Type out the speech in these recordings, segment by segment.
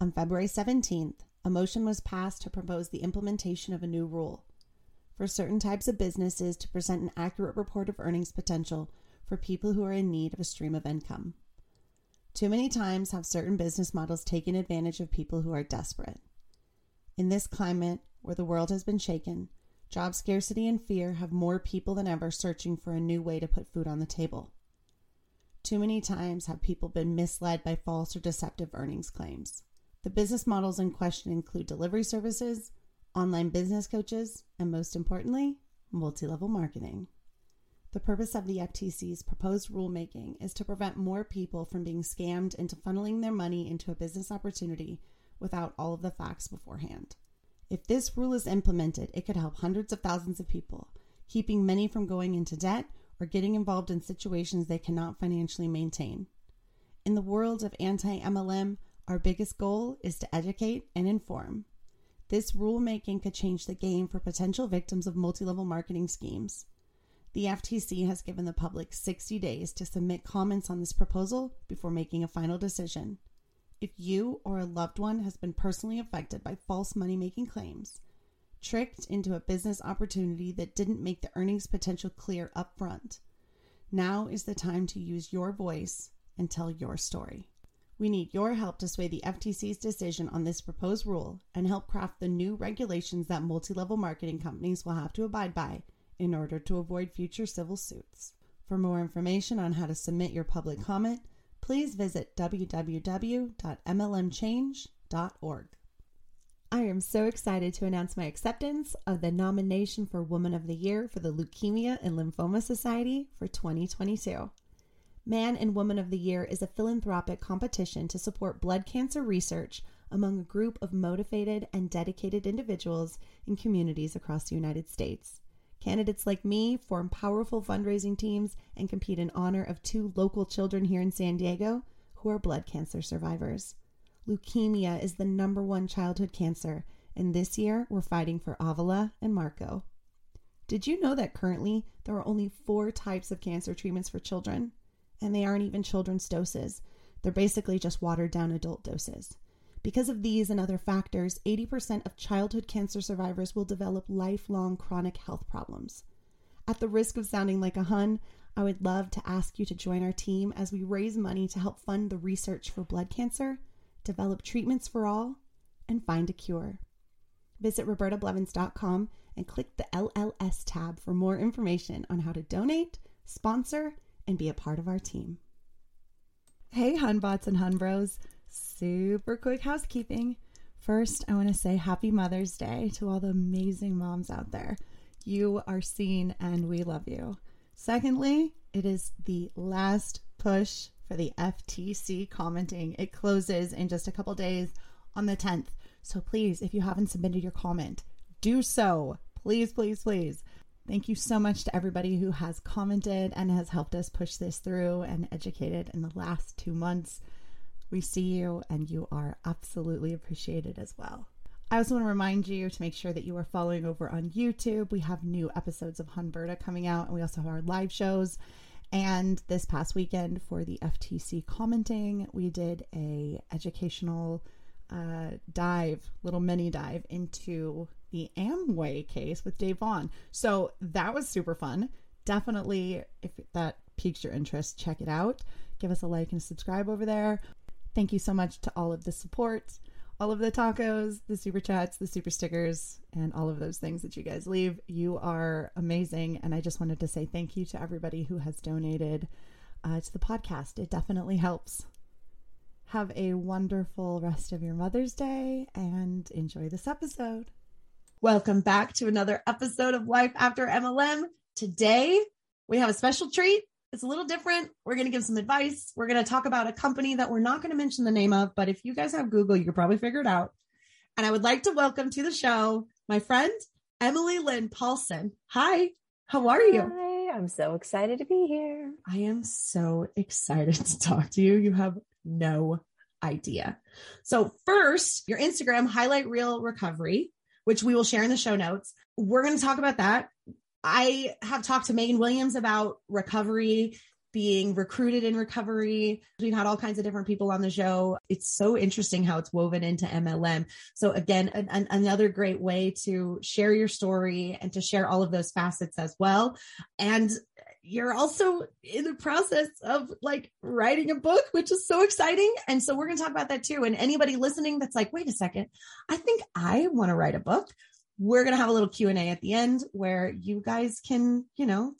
On February 17th, a motion was passed to propose the implementation of a new rule for certain types of businesses to present an accurate report of earnings potential for people who are in need of a stream of income. Too many times have certain business models taken advantage of people who are desperate. In this climate, where the world has been shaken, job scarcity and fear have more people than ever searching for a new way to put food on the table. Too many times have people been misled by false or deceptive earnings claims. The business models in question include delivery services, online business coaches, and most importantly, multi level marketing. The purpose of the FTC's proposed rulemaking is to prevent more people from being scammed into funneling their money into a business opportunity without all of the facts beforehand. If this rule is implemented, it could help hundreds of thousands of people, keeping many from going into debt or getting involved in situations they cannot financially maintain. In the world of anti MLM, our biggest goal is to educate and inform. This rulemaking could change the game for potential victims of multi level marketing schemes. The FTC has given the public 60 days to submit comments on this proposal before making a final decision. If you or a loved one has been personally affected by false money making claims, tricked into a business opportunity that didn't make the earnings potential clear up front, now is the time to use your voice and tell your story. We need your help to sway the FTC's decision on this proposed rule and help craft the new regulations that multi level marketing companies will have to abide by in order to avoid future civil suits. For more information on how to submit your public comment, please visit www.mlmchange.org. I am so excited to announce my acceptance of the nomination for Woman of the Year for the Leukemia and Lymphoma Society for 2022. Man and Woman of the Year is a philanthropic competition to support blood cancer research among a group of motivated and dedicated individuals in communities across the United States. Candidates like me form powerful fundraising teams and compete in honor of two local children here in San Diego who are blood cancer survivors. Leukemia is the number one childhood cancer, and this year we're fighting for Avila and Marco. Did you know that currently there are only four types of cancer treatments for children? And they aren't even children's doses. They're basically just watered down adult doses. Because of these and other factors, 80% of childhood cancer survivors will develop lifelong chronic health problems. At the risk of sounding like a Hun, I would love to ask you to join our team as we raise money to help fund the research for blood cancer, develop treatments for all, and find a cure. Visit robertablevins.com and click the LLS tab for more information on how to donate, sponsor, and be a part of our team. Hey, Hunbots and Hunbros. Super quick housekeeping. First, I want to say happy Mother's Day to all the amazing moms out there. You are seen and we love you. Secondly, it is the last push for the FTC commenting. It closes in just a couple days on the 10th. So please, if you haven't submitted your comment, do so. Please, please, please. Thank you so much to everybody who has commented and has helped us push this through and educated in the last two months. We see you and you are absolutely appreciated as well. I also want to remind you to make sure that you are following over on YouTube. We have new episodes of Hunberta coming out, and we also have our live shows. And this past weekend for the FTC commenting, we did a educational uh, dive, little mini dive into the Amway case with Dave Vaughn. So that was super fun. Definitely, if that piques your interest, check it out. Give us a like and subscribe over there. Thank you so much to all of the support, all of the tacos, the super chats, the super stickers, and all of those things that you guys leave. You are amazing. And I just wanted to say thank you to everybody who has donated uh, to the podcast. It definitely helps. Have a wonderful rest of your Mother's Day and enjoy this episode. Welcome back to another episode of Life After MLM. Today, we have a special treat. It's a little different. We're going to give some advice. We're going to talk about a company that we're not going to mention the name of, but if you guys have Google, you could probably figure it out. And I would like to welcome to the show my friend, Emily Lynn Paulson. Hi, how are you? Hi, I'm so excited to be here. I am so excited to talk to you. You have no idea. So, first, your Instagram highlight reel recovery, which we will share in the show notes. We're going to talk about that. I have talked to Megan Williams about recovery being recruited in recovery. We've had all kinds of different people on the show. It's so interesting how it's woven into MLM. So again, an, an, another great way to share your story and to share all of those facets as well. And you're also in the process of like writing a book, which is so exciting. And so we're going to talk about that too. And anybody listening that's like, wait a second, I think I want to write a book. We're going to have a little Q&A at the end where you guys can, you know,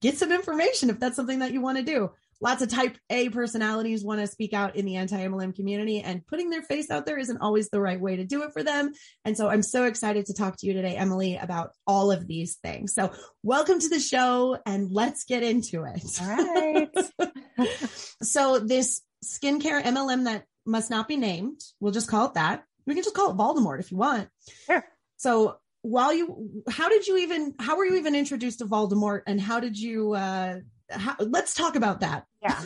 get some information if that's something that you want to do. Lots of type A personalities want to speak out in the anti MLM community, and putting their face out there isn't always the right way to do it for them. And so I'm so excited to talk to you today, Emily, about all of these things. So, welcome to the show, and let's get into it. All right. so, this skincare MLM that must not be named, we'll just call it that. We can just call it Voldemort if you want. Sure. So, while you how did you even how were you even introduced to voldemort and how did you uh how, let's talk about that. Yeah.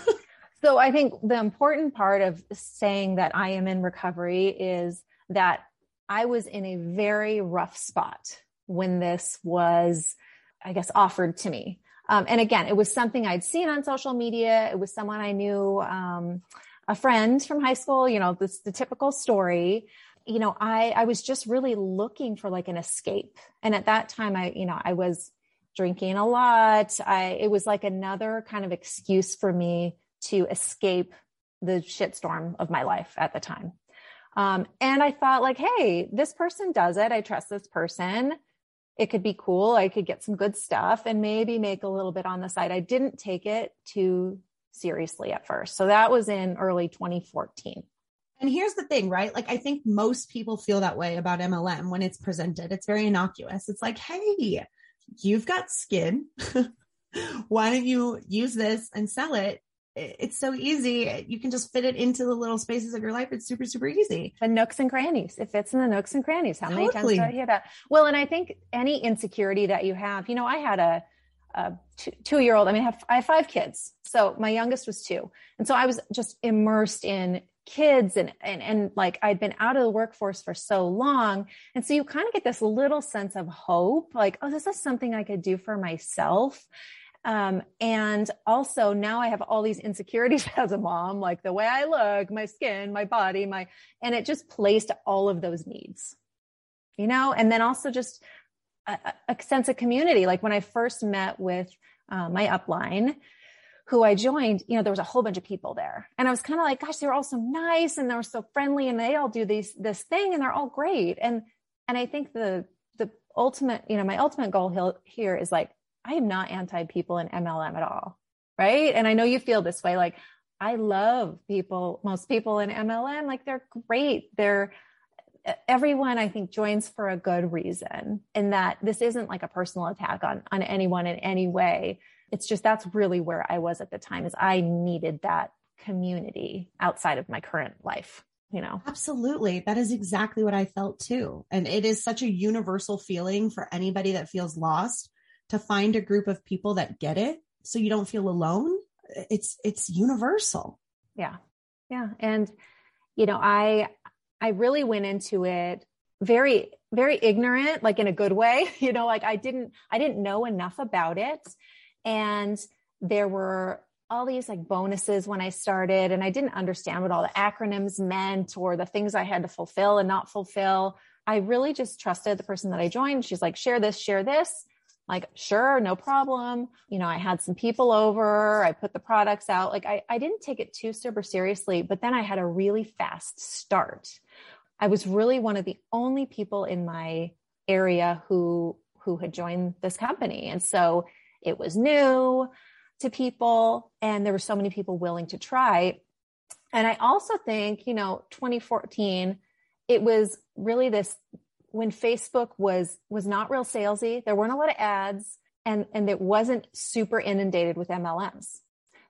So i think the important part of saying that i am in recovery is that i was in a very rough spot when this was i guess offered to me. Um, and again it was something i'd seen on social media. It was someone i knew um, a friend from high school you know this the typical story. You know, I, I was just really looking for like an escape. And at that time, I, you know, I was drinking a lot. I, it was like another kind of excuse for me to escape the shitstorm of my life at the time. Um, and I thought like, Hey, this person does it. I trust this person. It could be cool. I could get some good stuff and maybe make a little bit on the side. I didn't take it too seriously at first. So that was in early 2014. And here's the thing, right? Like, I think most people feel that way about MLM when it's presented. It's very innocuous. It's like, hey, you've got skin. Why don't you use this and sell it? It's so easy. You can just fit it into the little spaces of your life. It's super, super easy. The nooks and crannies. It fits in the nooks and crannies. How many times do I hear that? Well, and I think any insecurity that you have, you know, I had a, a two year old. I mean, I have, I have five kids. So my youngest was two. And so I was just immersed in kids and, and and like I'd been out of the workforce for so long. And so you kind of get this little sense of hope, like, oh, this is something I could do for myself. Um, and also now I have all these insecurities as a mom, like the way I look, my skin, my body, my, and it just to all of those needs, you know, and then also just a, a sense of community. Like when I first met with uh, my upline, who I joined, you know, there was a whole bunch of people there. And I was kind of like, gosh, they were all so nice and they were so friendly and they all do these, this thing and they're all great. And, and I think the, the ultimate, you know, my ultimate goal here is like, I am not anti people in MLM at all. Right. And I know you feel this way. Like I love people, most people in MLM, like they're great. They're, everyone I think joins for a good reason and that this isn't like a personal attack on, on anyone in any way it's just that's really where I was at the time is I needed that community outside of my current life you know? Absolutely. That is exactly what i felt too. And it is such a universal feeling for anybody that feels lost to find a group of people that get it so you don't feel alone. It's it's universal. Yeah. Yeah. And you know i i really went into it very very ignorant like in a good way you know like i didn't i didn't know enough about it and there were all these like bonuses when I started, and I didn't understand what all the acronyms meant or the things I had to fulfill and not fulfill. I really just trusted the person that I joined. She's like, share this, share this. Like, sure, no problem. You know, I had some people over, I put the products out. Like, I, I didn't take it too super seriously, but then I had a really fast start. I was really one of the only people in my area who who had joined this company. And so it was new to people and there were so many people willing to try. And I also think, you know, 2014, it was really this when Facebook was was not real salesy. There weren't a lot of ads and and it wasn't super inundated with MLMs.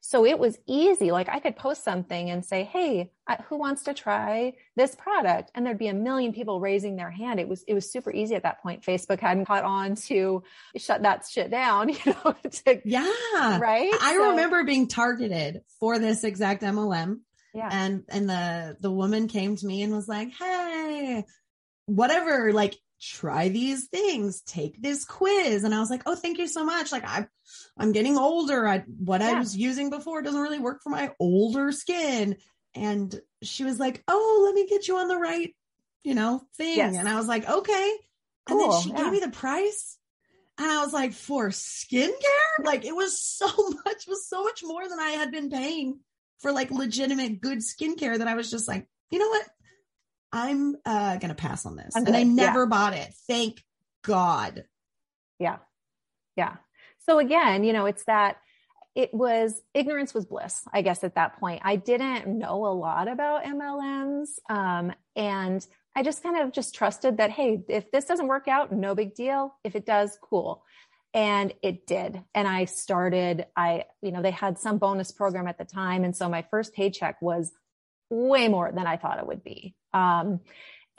So it was easy. Like I could post something and say, "Hey, who wants to try this product?" And there'd be a million people raising their hand. It was it was super easy at that point. Facebook hadn't caught on to shut that shit down, you know. To, yeah, right. I so, remember being targeted for this exact MLM. Yeah. And and the the woman came to me and was like, "Hey, whatever, like try these things, take this quiz. And I was like, oh, thank you so much. Like I'm, I'm getting older. I, what yeah. I was using before doesn't really work for my older skin. And she was like, oh, let me get you on the right, you know, thing. Yes. And I was like, okay. Cool. And then she yeah. gave me the price. And I was like, for skincare? Like it was so much, was so much more than I had been paying for like legitimate good skincare that I was just like, you know what? I'm uh, going to pass on this. And I never yeah. bought it. Thank God. Yeah. Yeah. So again, you know, it's that it was ignorance was bliss, I guess, at that point. I didn't know a lot about MLMs. Um, and I just kind of just trusted that, hey, if this doesn't work out, no big deal. If it does, cool. And it did. And I started, I, you know, they had some bonus program at the time. And so my first paycheck was way more than I thought it would be. Um,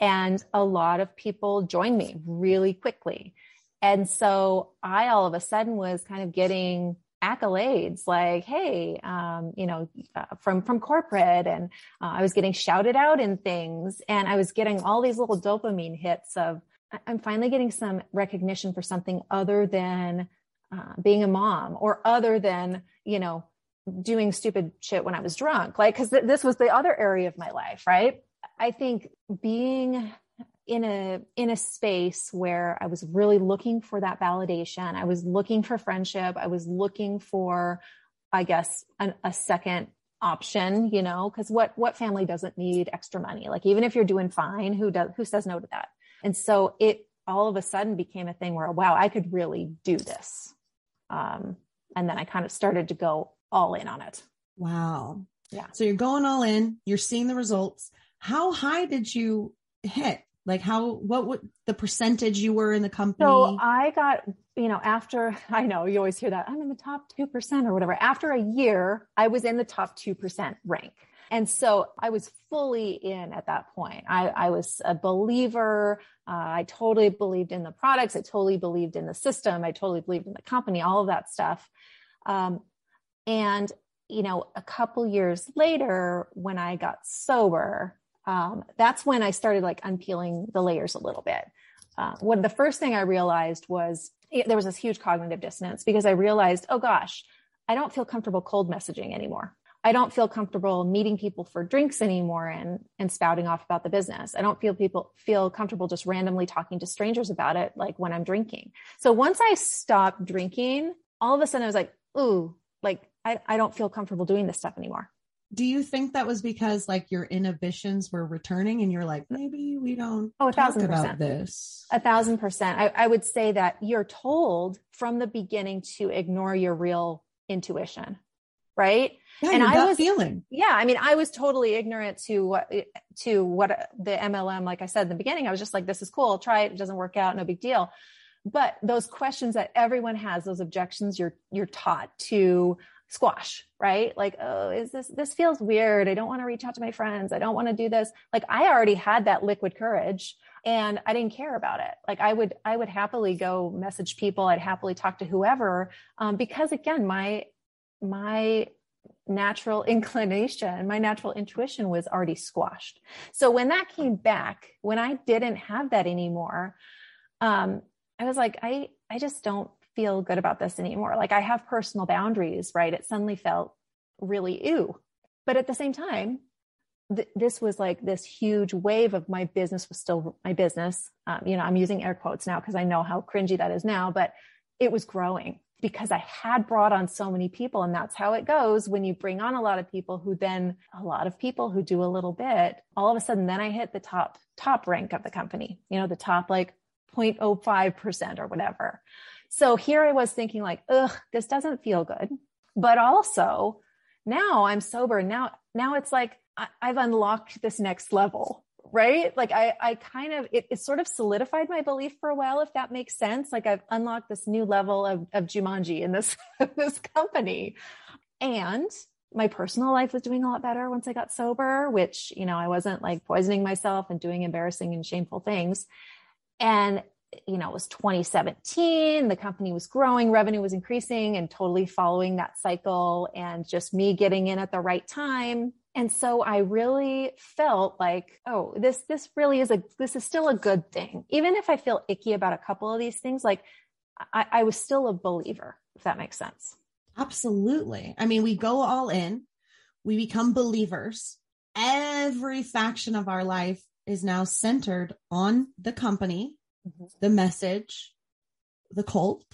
and a lot of people joined me really quickly. And so I all of a sudden was kind of getting accolades like, Hey, um, you know, uh, from, from corporate and uh, I was getting shouted out in things and I was getting all these little dopamine hits of, I'm finally getting some recognition for something other than uh, being a mom or other than, you know, doing stupid shit when I was drunk. Like, cause th- this was the other area of my life, right? I think being in a in a space where I was really looking for that validation, I was looking for friendship, I was looking for, I guess, an, a second option, you know, because what what family doesn't need extra money? Like even if you're doing fine, who does who says no to that? And so it all of a sudden became a thing where wow, I could really do this. Um, and then I kind of started to go all in on it. Wow. Yeah. So you're going all in, you're seeing the results. How high did you hit? Like how what would the percentage you were in the company? So I got, you know, after I know you always hear that I'm in the top 2% or whatever. After a year, I was in the top 2% rank. And so I was fully in at that point. I, I was a believer. Uh, I totally believed in the products. I totally believed in the system. I totally believed in the company, all of that stuff. Um, and, you know, a couple years later, when I got sober, um, that's when I started like unpeeling the layers a little bit. Uh, the first thing I realized was it, there was this huge cognitive dissonance because I realized, oh gosh, I don't feel comfortable cold messaging anymore. I don't feel comfortable meeting people for drinks anymore and and spouting off about the business. I don't feel people feel comfortable just randomly talking to strangers about it like when I'm drinking. So once I stopped drinking, all of a sudden I was like, ooh, like I, I don't feel comfortable doing this stuff anymore. Do you think that was because like your inhibitions were returning and you're like, maybe we don't oh, a thousand talk percent. about this? A thousand percent. I, I would say that you're told from the beginning to ignore your real intuition. Right. Yeah, and I was feeling. Yeah. I mean, I was totally ignorant to what, to what the MLM, like I said in the beginning, I was just like, this is cool. Try it. It doesn't work out. No big deal but those questions that everyone has those objections you're you're taught to squash, right? Like, oh, is this, this feels weird. I don't want to reach out to my friends. I don't want to do this. Like I already had that liquid courage and I didn't care about it. Like I would, I would happily go message people. I'd happily talk to whoever. Um, because again, my, my natural inclination, my natural intuition was already squashed. So when that came back, when I didn't have that anymore, um, I was like, I, I just don't feel good about this anymore. Like I have personal boundaries, right? It suddenly felt really ew. But at the same time, th- this was like this huge wave of my business was still my business. Um, you know, I'm using air quotes now because I know how cringy that is now, but it was growing because I had brought on so many people. And that's how it goes when you bring on a lot of people who then a lot of people who do a little bit, all of a sudden, then I hit the top, top rank of the company, you know, the top like 0.05% or whatever. So here I was thinking like, ugh, this doesn't feel good. But also now I'm sober. Now, now it's like I, I've unlocked this next level, right? Like I, I kind of, it, it, sort of solidified my belief for a while, if that makes sense. Like I've unlocked this new level of, of Jumanji in this, this company. And my personal life was doing a lot better once I got sober, which, you know, I wasn't like poisoning myself and doing embarrassing and shameful things. And, you know, it was 2017. The company was growing, revenue was increasing and totally following that cycle and just me getting in at the right time. And so i really felt like oh this this really is a this is still a good thing. Even if i feel icky about a couple of these things like i, I was still a believer if that makes sense. Absolutely. I mean we go all in. We become believers. Every faction of our life is now centered on the company mm-hmm. the message the cult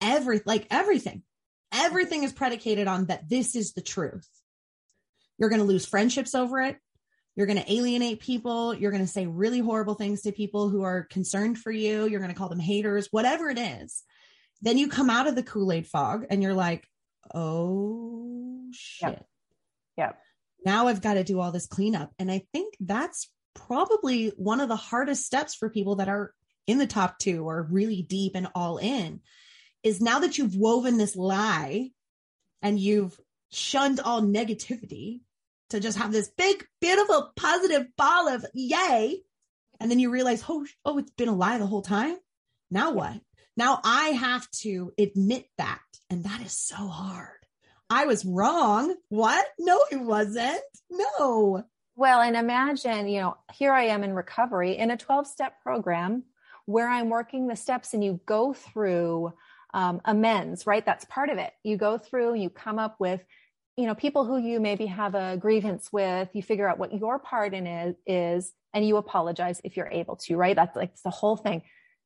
every like everything everything is predicated on that this is the truth you're going to lose friendships over it. You're going to alienate people. You're going to say really horrible things to people who are concerned for you. You're going to call them haters, whatever it is. Then you come out of the Kool Aid fog and you're like, oh shit. Yep. yep. Now I've got to do all this cleanup. And I think that's probably one of the hardest steps for people that are in the top two or really deep and all in is now that you've woven this lie and you've shunned all negativity to just have this big, beautiful, positive ball of yay. And then you realize, oh, oh, it's been a lie the whole time. Now what? Now I have to admit that. And that is so hard. I was wrong. What? No, it wasn't. No. Well, and imagine, you know, here I am in recovery in a 12 step program where I'm working the steps and you go through um, amends, right? That's part of it. You go through, you come up with you know people who you maybe have a grievance with you figure out what your part in it is and you apologize if you're able to right that's like the whole thing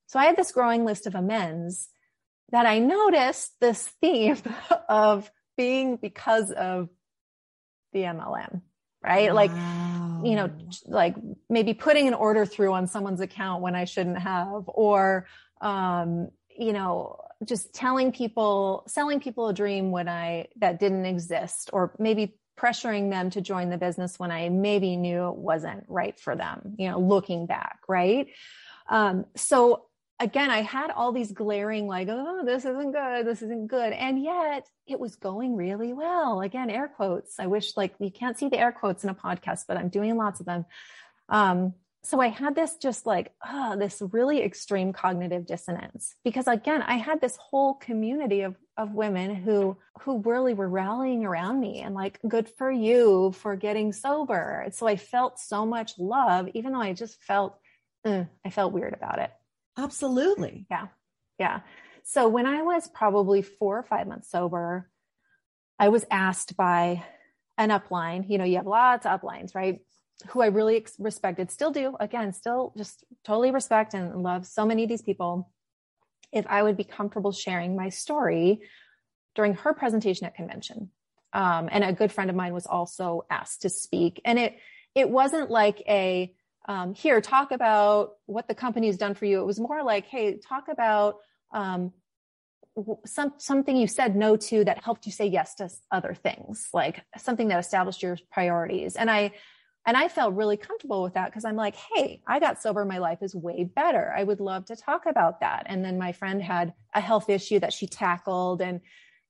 so i had this growing list of amends that i noticed this theme of being because of the mlm right wow. like you know like maybe putting an order through on someone's account when i shouldn't have or um you know just telling people, selling people a dream when I, that didn't exist, or maybe pressuring them to join the business when I maybe knew it wasn't right for them, you know, looking back, right? Um, so again, I had all these glaring, like, oh, this isn't good, this isn't good. And yet it was going really well. Again, air quotes. I wish like you can't see the air quotes in a podcast, but I'm doing lots of them. Um, so I had this just like, oh, this really extreme cognitive dissonance because again, I had this whole community of, of women who, who really were rallying around me and like, good for you for getting sober. And so I felt so much love, even though I just felt, uh, I felt weird about it. Absolutely. Yeah. Yeah. So when I was probably four or five months sober, I was asked by an upline, you know, you have lots of uplines, right? who I really respected, still do, again, still just totally respect and love so many of these people, if I would be comfortable sharing my story during her presentation at convention. Um, and a good friend of mine was also asked to speak. And it, it wasn't like a, um, here, talk about what the company has done for you. It was more like, hey, talk about um, some something you said no to that helped you say yes to other things, like something that established your priorities. And I and I felt really comfortable with that because I'm like, hey, I got sober. My life is way better. I would love to talk about that. And then my friend had a health issue that she tackled. And,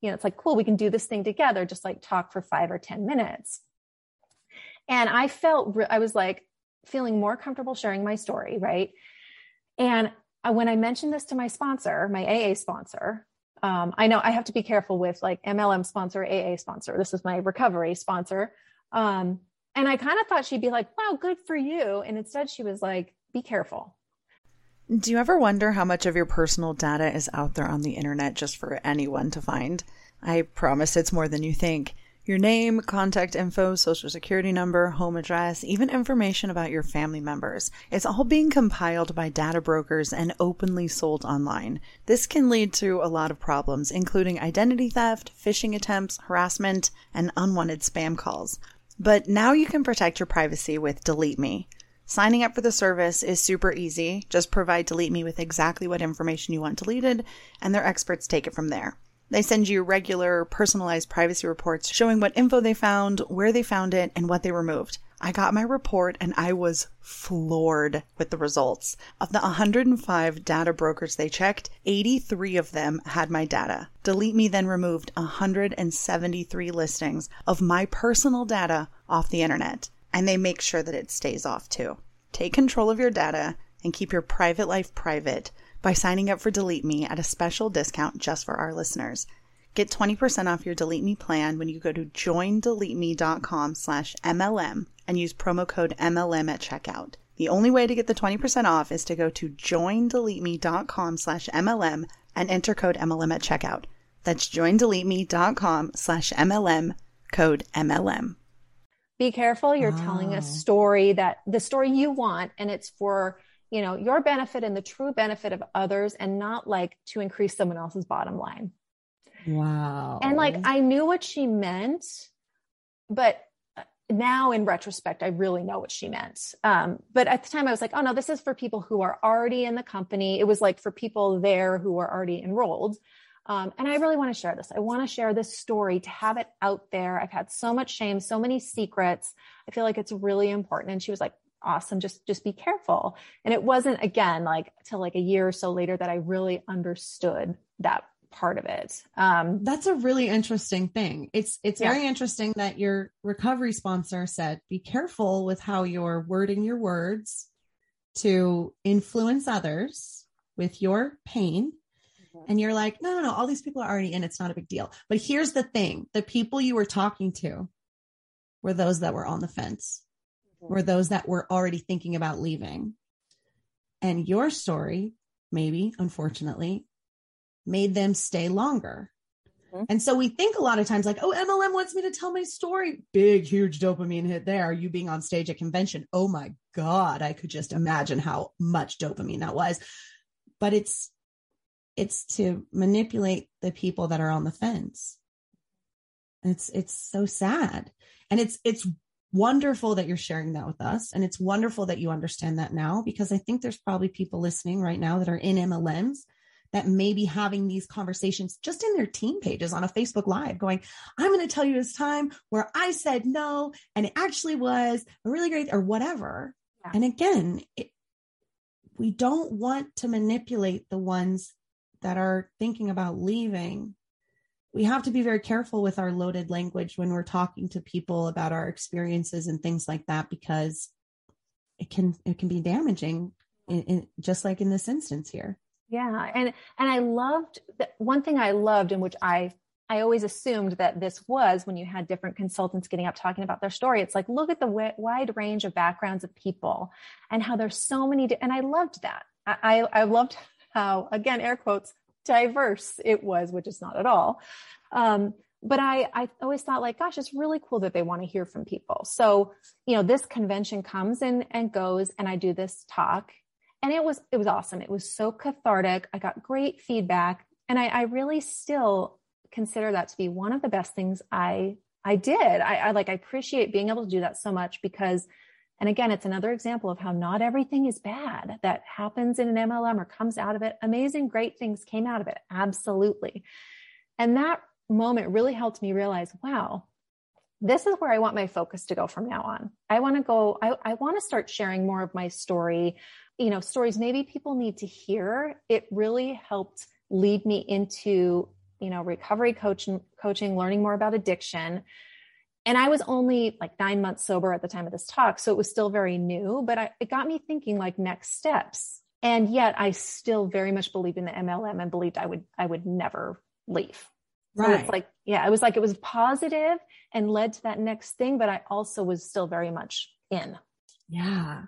you know, it's like, cool, we can do this thing together, just like talk for five or 10 minutes. And I felt, I was like feeling more comfortable sharing my story. Right. And when I mentioned this to my sponsor, my AA sponsor, um, I know I have to be careful with like MLM sponsor, AA sponsor. This is my recovery sponsor. Um, and I kind of thought she'd be like, wow, good for you. And instead, she was like, be careful. Do you ever wonder how much of your personal data is out there on the internet just for anyone to find? I promise it's more than you think. Your name, contact info, social security number, home address, even information about your family members. It's all being compiled by data brokers and openly sold online. This can lead to a lot of problems, including identity theft, phishing attempts, harassment, and unwanted spam calls. But now you can protect your privacy with Delete Me. Signing up for the service is super easy. Just provide Delete Me with exactly what information you want deleted, and their experts take it from there. They send you regular, personalized privacy reports showing what info they found, where they found it, and what they removed. I got my report and I was floored with the results. Of the 105 data brokers they checked, 83 of them had my data. Delete Me then removed 173 listings of my personal data off the internet, and they make sure that it stays off too. Take control of your data and keep your private life private by signing up for Delete Me at a special discount just for our listeners. Get 20% off your Delete Me plan when you go to joindeleteme.com slash MLM and use promo code MLM at checkout. The only way to get the 20% off is to go to joindeleteme.com slash MLM and enter code MLM at checkout. That's joindeleteme.com slash MLM, code MLM. Be careful. You're wow. telling a ah. story that the story you want, and it's for you know your benefit and the true benefit of others and not like to increase someone else's bottom line wow and like i knew what she meant but now in retrospect, I really know what she meant. Um, but at the time I was like, oh no, this is for people who are already in the company. It was like for people there who are already enrolled. Um, and I really want to share this. I want to share this story to have it out there. I've had so much shame, so many secrets. I feel like it's really important. And she was like, awesome. Just, just be careful. And it wasn't again, like till like a year or so later that I really understood that part of it. Um, That's a really interesting thing. It's it's yeah. very interesting that your recovery sponsor said, "Be careful with how you're wording your words to influence others with your pain." Mm-hmm. And you're like, no, no, no, all these people are already in. It's not a big deal. But here's the thing the people you were talking to were those that were on the fence. Were those that were already thinking about leaving. And your story, maybe, unfortunately, made them stay longer. Mm-hmm. And so we think a lot of times like, oh, MLM wants me to tell my story. Big, huge dopamine hit there. You being on stage at convention. Oh my God. I could just imagine how much dopamine that was. But it's, it's to manipulate the people that are on the fence. it's, it's so sad. And it's, it's wonderful that you're sharing that with us. And it's wonderful that you understand that now because I think there's probably people listening right now that are in MLMs that may be having these conversations just in their team pages on a Facebook Live, going, I'm going to tell you this time where I said no, and it actually was a really great, or whatever. Yeah. And again, it, we don't want to manipulate the ones that are thinking about leaving. We have to be very careful with our loaded language when we're talking to people about our experiences and things like that because it can it can be damaging in, in, just like in this instance here yeah. And, and I loved that one thing I loved in which I, I always assumed that this was when you had different consultants getting up talking about their story. It's like, look at the w- wide range of backgrounds of people and how there's so many. Di- and I loved that. I, I, I loved how, again, air quotes, diverse it was, which is not at all. Um, but I, I always thought like, gosh, it's really cool that they want to hear from people. So, you know, this convention comes and, and goes and I do this talk and it was it was awesome it was so cathartic i got great feedback and i, I really still consider that to be one of the best things i i did I, I like i appreciate being able to do that so much because and again it's another example of how not everything is bad that happens in an mlm or comes out of it amazing great things came out of it absolutely and that moment really helped me realize wow this is where I want my focus to go from now on. I want to go, I, I want to start sharing more of my story you know, stories maybe people need to hear. It really helped lead me into, you know, recovery coaching, coaching, learning more about addiction. And I was only like nine months sober at the time of this talk. So it was still very new, but I, it got me thinking like next steps. And yet I still very much believed in the MLM and believed I would, I would never leave. So right. it's like, yeah, it was like it was positive and led to that next thing, but I also was still very much in. Yeah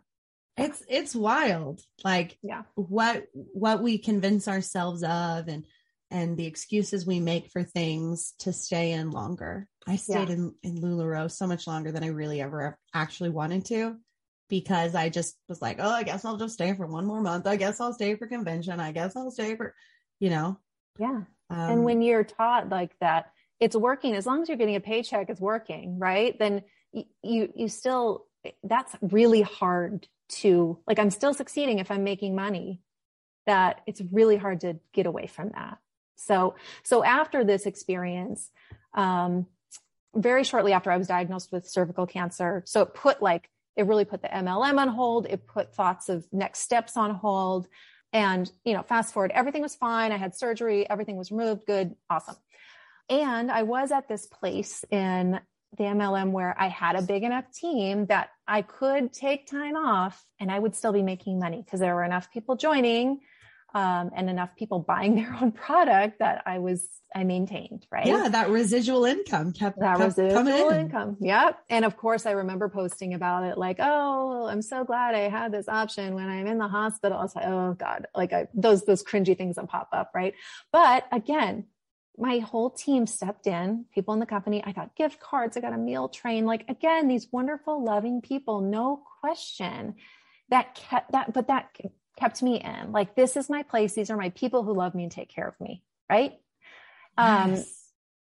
it's it's wild like yeah what what we convince ourselves of and and the excuses we make for things to stay in longer i stayed yeah. in in lularoe so much longer than i really ever actually wanted to because i just was like oh i guess i'll just stay for one more month. I guess i'll stay for convention. I guess i'll stay for you know? Yeah. Um, and when you're taught like that it's working. As long as you're getting a paycheck it's working right? Then you you still that's really hard to like i'm still succeeding if i'm making money that it's really hard to get away from that. So so after this experience um very shortly after I was diagnosed with cervical cancer. So it put like, it really put the MLM on hold. It put thoughts of next steps on hold. And, you know, fast forward, everything was fine. I had surgery, everything was removed, good, awesome. And I was at this place in the MLM where I had a big enough team that I could take time off and I would still be making money because there were enough people joining um, and enough people buying their own product that I was I maintained, right? Yeah, that residual income kept that kept residual in. income. Yep. And of course, I remember posting about it, like, "Oh, I'm so glad I had this option when I'm in the hospital." I was like, "Oh God," like I, those those cringy things that pop up, right? But again, my whole team stepped in. People in the company, I got gift cards, I got a meal train. Like again, these wonderful, loving people, no question. That kept that, but that kept me in. Like, this is my place. These are my people who love me and take care of me. Right. Um, yes.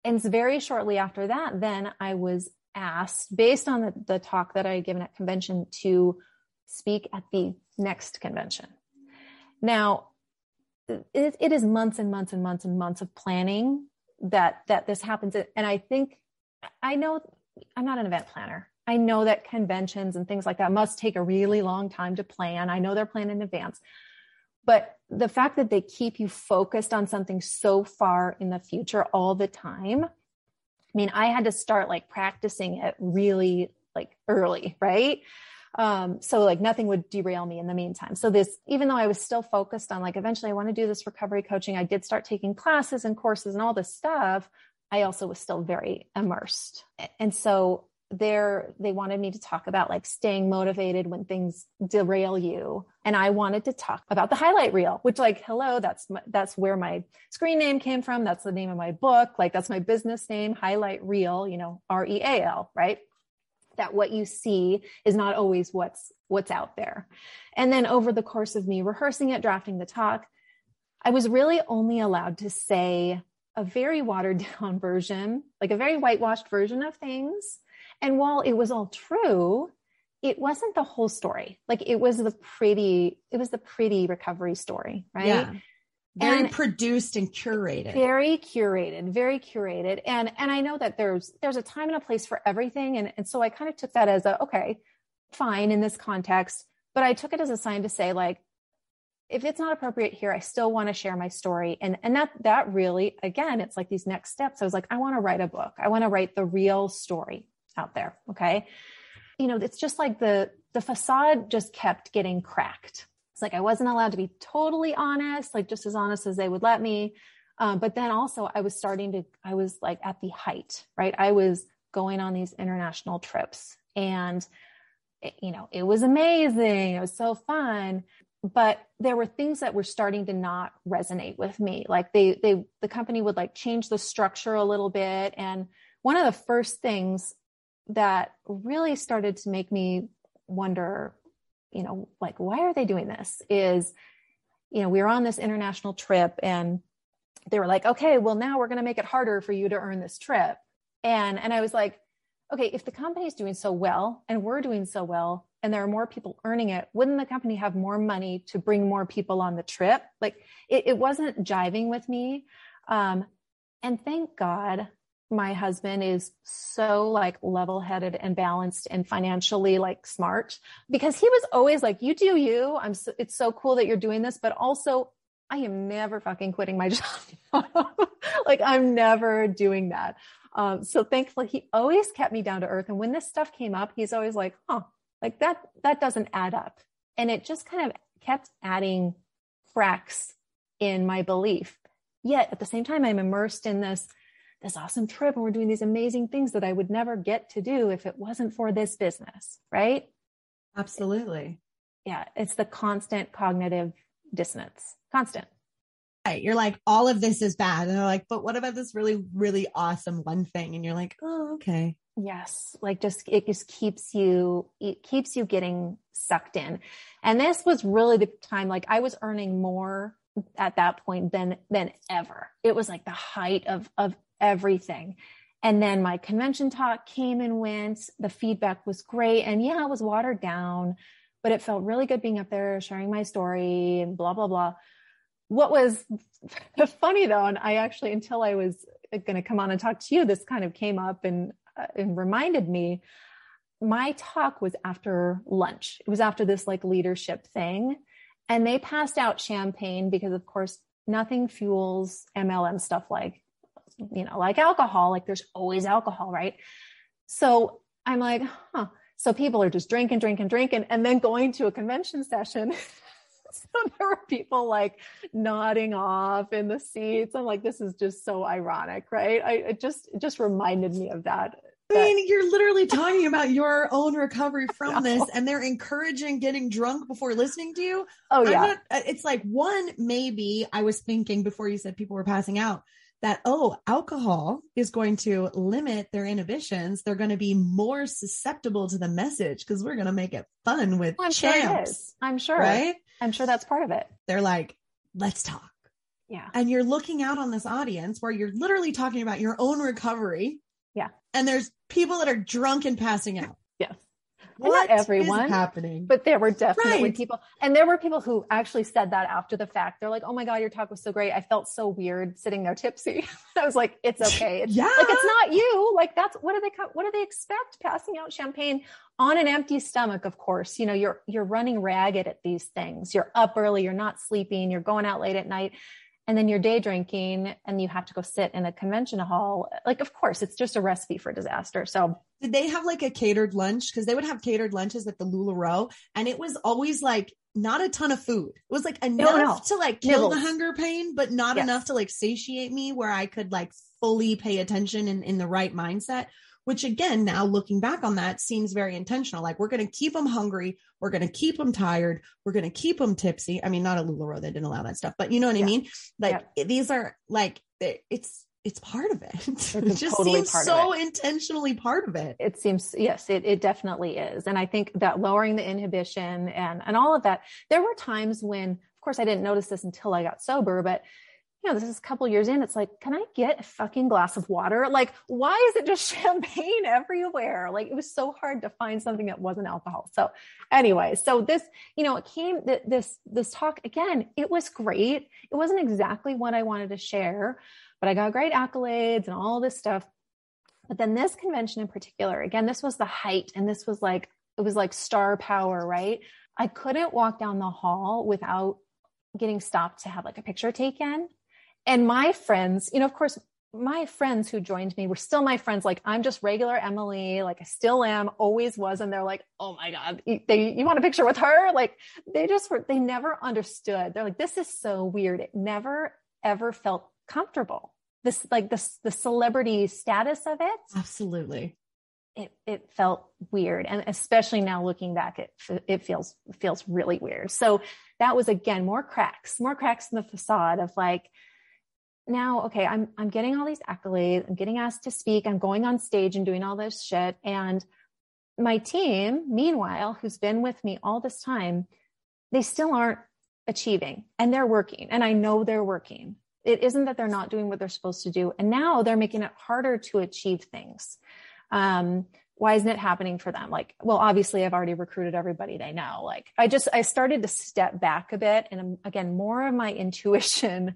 Um, and very shortly after that, then I was asked, based on the, the talk that I had given at convention, to speak at the next convention. Now, it, it is months and months and months and months of planning that that this happens. And I think I know I'm not an event planner. I know that conventions and things like that must take a really long time to plan. I know they're planned in advance. But the fact that they keep you focused on something so far in the future all the time, I mean, I had to start like practicing it really like early, right? Um, so like nothing would derail me in the meantime. So this, even though I was still focused on like eventually I want to do this recovery coaching, I did start taking classes and courses and all this stuff. I also was still very immersed. And so there they wanted me to talk about like staying motivated when things derail you. And i wanted to talk about the highlight reel which like hello that's my, that's where my screen name came from. That's the name of my book. Like that's my business name highlight reel you know r-e-a-l right? That what you see is not always what's what's out there. And then over the course of me rehearsing it drafting the talk i was really only allowed to say a very watered down version like a very whitewashed version of things and while it was all true, it wasn't the whole story. Like it was the pretty, it was the pretty recovery story, right? Yeah. Very and produced and curated. Very curated, very curated. And and I know that there's there's a time and a place for everything. And, and so I kind of took that as a okay, fine in this context. But I took it as a sign to say, like, if it's not appropriate here, I still want to share my story. And and that that really, again, it's like these next steps. I was like, I want to write a book. I want to write the real story out there. Okay. You know, it's just like the, the facade just kept getting cracked. It's like I wasn't allowed to be totally honest, like just as honest as they would let me. Um, but then also I was starting to, I was like at the height, right? I was going on these international trips and, it, you know, it was amazing. It was so fun. But there were things that were starting to not resonate with me. Like they, they, the company would like change the structure a little bit. And one of the first things that really started to make me wonder, you know, like, why are they doing this? Is, you know, we were on this international trip and they were like, okay, well, now we're going to make it harder for you to earn this trip. And, and I was like, okay, if the company is doing so well and we're doing so well and there are more people earning it, wouldn't the company have more money to bring more people on the trip? Like it, it wasn't jiving with me. Um, and thank God my husband is so like level headed and balanced and financially like smart because he was always like, you do you. I'm so, it's so cool that you're doing this, but also I am never fucking quitting my job. like I'm never doing that. Um, so thankfully he always kept me down to earth. And when this stuff came up, he's always like, huh, like that, that doesn't add up. And it just kind of kept adding cracks in my belief. Yet at the same time, I'm immersed in this this awesome trip and we're doing these amazing things that I would never get to do if it wasn't for this business, right? Absolutely. Yeah, it's the constant cognitive dissonance. Constant. Right. You're like, all of this is bad. And they're like, but what about this really, really awesome one thing? And you're like, oh, okay. Yes. Like just, it just keeps you, it keeps you getting sucked in. And this was really the time, like I was earning more at that point than, than ever. It was like the height of, of everything. And then my convention talk came and went. The feedback was great. And yeah, it was watered down, but it felt really good being up there sharing my story and blah, blah, blah. What was funny though, and I actually, until I was going to come on and talk to you, this kind of came up and uh, and reminded me my talk was after lunch. It was after this like leadership thing. And they passed out champagne because, of course, nothing fuels MLM stuff like, you know, like alcohol. Like there's always alcohol, right? So I'm like, huh. So people are just drinking, drinking, drinking, and then going to a convention session. so there were people like nodding off in the seats. I'm like, this is just so ironic, right? I it just it just reminded me of that I mean, you're literally talking about your own recovery from this, and they're encouraging getting drunk before listening to you. Oh yeah, not, uh, it's like one maybe I was thinking before you said people were passing out that oh, alcohol is going to limit their inhibitions. They're going to be more susceptible to the message because we're going to make it fun with well, I'm champs. Sure I'm sure, right? I'm sure that's part of it. They're like, let's talk. Yeah. And you're looking out on this audience where you're literally talking about your own recovery yeah. And there's people that are drunk and passing out. What not everyone happening? But there were definitely right. people, and there were people who actually said that after the fact. They're like, "Oh my god, your talk was so great. I felt so weird sitting there tipsy." I was like, "It's okay. It's, yeah, like it's not you. Like that's what do they what do they expect? Passing out champagne on an empty stomach, of course. You know, you're you're running ragged at these things. You're up early. You're not sleeping. You're going out late at night and then you're day drinking and you have to go sit in a convention hall like of course it's just a recipe for disaster so did they have like a catered lunch because they would have catered lunches at the lularoe and it was always like not a ton of food it was like enough no, no. to like kill Nibbles. the hunger pain but not yes. enough to like satiate me where i could like fully pay attention and in the right mindset which again, now looking back on that seems very intentional. Like we're going to keep them hungry. We're going to keep them tired. We're going to keep them tipsy. I mean, not a LuLaRoe, they didn't allow that stuff, but you know what yeah. I mean? Like yeah. these are like, it's, it's part of it. It's it just totally seems so intentionally part of it. It seems, yes, it, it definitely is. And I think that lowering the inhibition and, and all of that, there were times when, of course, I didn't notice this until I got sober, but you know, this is a couple years in. It's like, can I get a fucking glass of water? Like, why is it just champagne everywhere? Like, it was so hard to find something that wasn't alcohol. So, anyway, so this, you know, it came this this talk again. It was great. It wasn't exactly what I wanted to share, but I got great accolades and all this stuff. But then this convention in particular, again, this was the height, and this was like it was like star power, right? I couldn't walk down the hall without getting stopped to have like a picture taken and my friends, you know, of course, my friends who joined me were still my friends. Like I'm just regular Emily, like I still am, always was. And they're like, oh my God, they, you want a picture with her? Like they just were, they never understood. They're like, this is so weird. It never ever felt comfortable. This, like this, the celebrity status of it. Absolutely. It, it felt weird. And especially now looking back, it, it feels, feels really weird. So that was again, more cracks, more cracks in the facade of like, now, okay, I'm I'm getting all these accolades, I'm getting asked to speak, I'm going on stage and doing all this shit. And my team, meanwhile, who's been with me all this time, they still aren't achieving and they're working. And I know they're working. It isn't that they're not doing what they're supposed to do. And now they're making it harder to achieve things. Um, why isn't it happening for them? Like, well, obviously I've already recruited everybody they know. Like I just, I started to step back a bit. And again, more of my intuition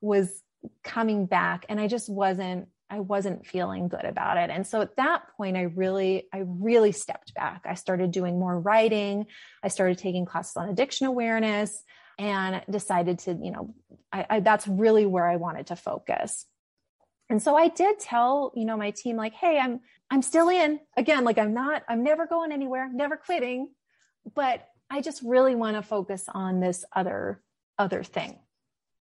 was coming back and I just wasn't I wasn't feeling good about it. And so at that point I really I really stepped back. I started doing more writing. I started taking classes on addiction awareness and decided to, you know, I, I that's really where I wanted to focus. And so I did tell, you know, my team like, "Hey, I'm I'm still in. Again, like I'm not I'm never going anywhere, never quitting, but I just really want to focus on this other other thing."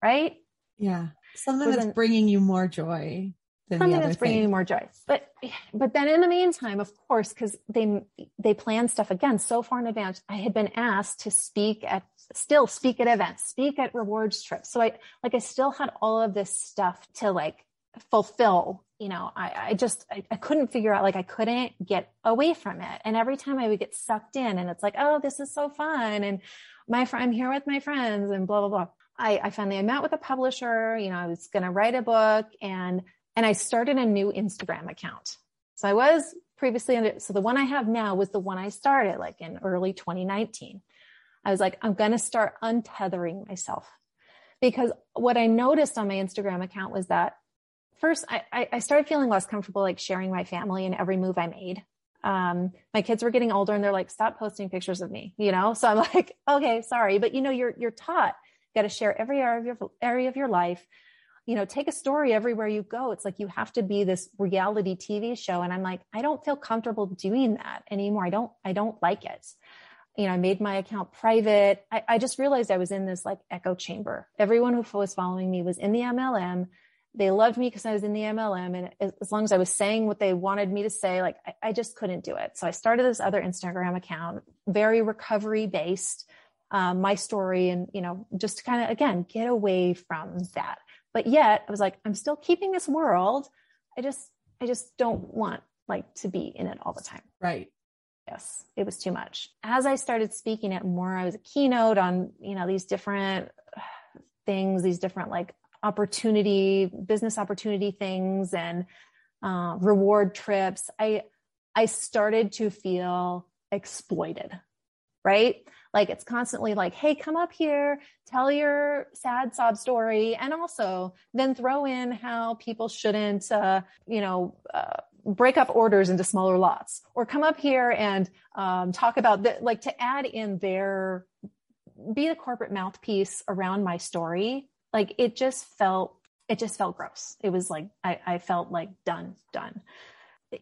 Right? Yeah. Something that's bringing you more joy. something that's thing. bringing you more joy. But but then in the meantime, of course, because they they plan stuff again so far in advance. I had been asked to speak at still speak at events, speak at rewards trips. So I like I still had all of this stuff to like fulfill you know i, I just I, I, couldn't figure out like i couldn't get away from it and every time i would get sucked in and it's like oh this is so fun and my friend i'm here with my friends and blah blah blah I, I finally I met with a publisher. You know, I was going to write a book, and and I started a new Instagram account. So I was previously under. So the one I have now was the one I started like in early 2019. I was like, I'm going to start untethering myself because what I noticed on my Instagram account was that first I, I started feeling less comfortable like sharing my family and every move I made. Um, my kids were getting older and they're like, stop posting pictures of me, you know? So I'm like, okay, sorry. But you know, you're, you're taught, got to share every area of your area of your life. You know, take a story everywhere you go. It's like you have to be this reality TV show. And I'm like, I don't feel comfortable doing that anymore. I don't, I don't like it. You know, I made my account private. I, I just realized I was in this like echo chamber. Everyone who was following me was in the MLM they loved me because I was in the MLM. And as long as I was saying what they wanted me to say, like I, I just couldn't do it. So I started this other Instagram account, very recovery based, um, my story and, you know, just to kind of, again, get away from that. But yet I was like, I'm still keeping this world. I just, I just don't want like to be in it all the time. Right. Yes, it was too much. As I started speaking it more, I was a keynote on, you know, these different things, these different like opportunity, business opportunity things and uh, reward trips, I I started to feel exploited, right? Like it's constantly like, hey, come up here, tell your sad sob story, and also then throw in how people shouldn't, uh, you know. Uh, break up orders into smaller lots or come up here and um, talk about the, like to add in their be the corporate mouthpiece around my story like it just felt, it just felt gross. It was like, I, I felt like done, done.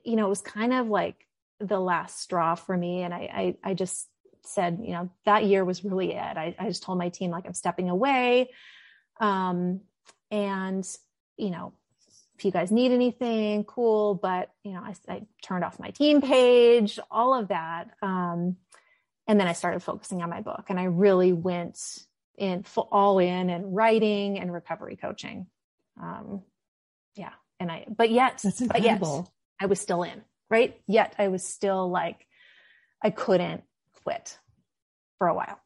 You know, it was kind of like the last straw for me. And I, I, I just said, you know, that year was really it. I, I just told my team, like, I'm stepping away. Um, and, you know, if you guys need anything, cool. But, you know, I, I turned off my team page, all of that. Um, and then I started focusing on my book and I really went in full, all in and writing and recovery coaching. Um, yeah. And I, but yet, But yet, I was still in, right? Yet I was still like, I couldn't quit for a while.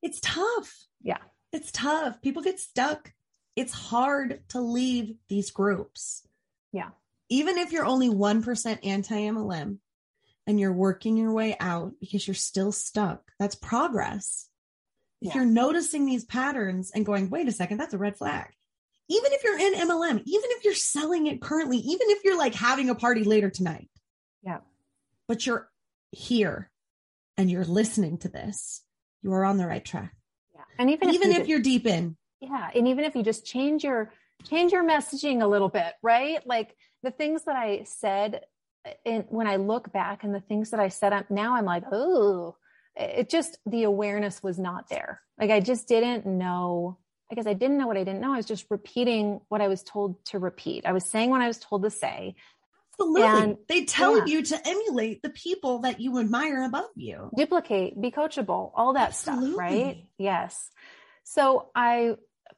It's tough. Yeah. It's tough. People get stuck. It's hard to leave these groups. Yeah. Even if you're only 1% anti MLM and you're working your way out because you're still stuck, that's progress. If yeah. you're noticing these patterns and going, wait a second, that's a red flag. Even if you're in MLM, even if you're selling it currently, even if you're like having a party later tonight. Yeah. But you're here and you're listening to this, you are on the right track. Yeah. And even, even if, you if you're deep in. Yeah. And even if you just change your change your messaging a little bit, right? Like the things that I said uh, and when I look back and the things that I said up now, I'm like, oh, it just the awareness was not there like i just didn't know I guess i didn't know what i didn't know i was just repeating what i was told to repeat i was saying what i was told to say absolutely and, they tell yeah. you to emulate the people that you admire above you duplicate be coachable all that absolutely. stuff right yes so i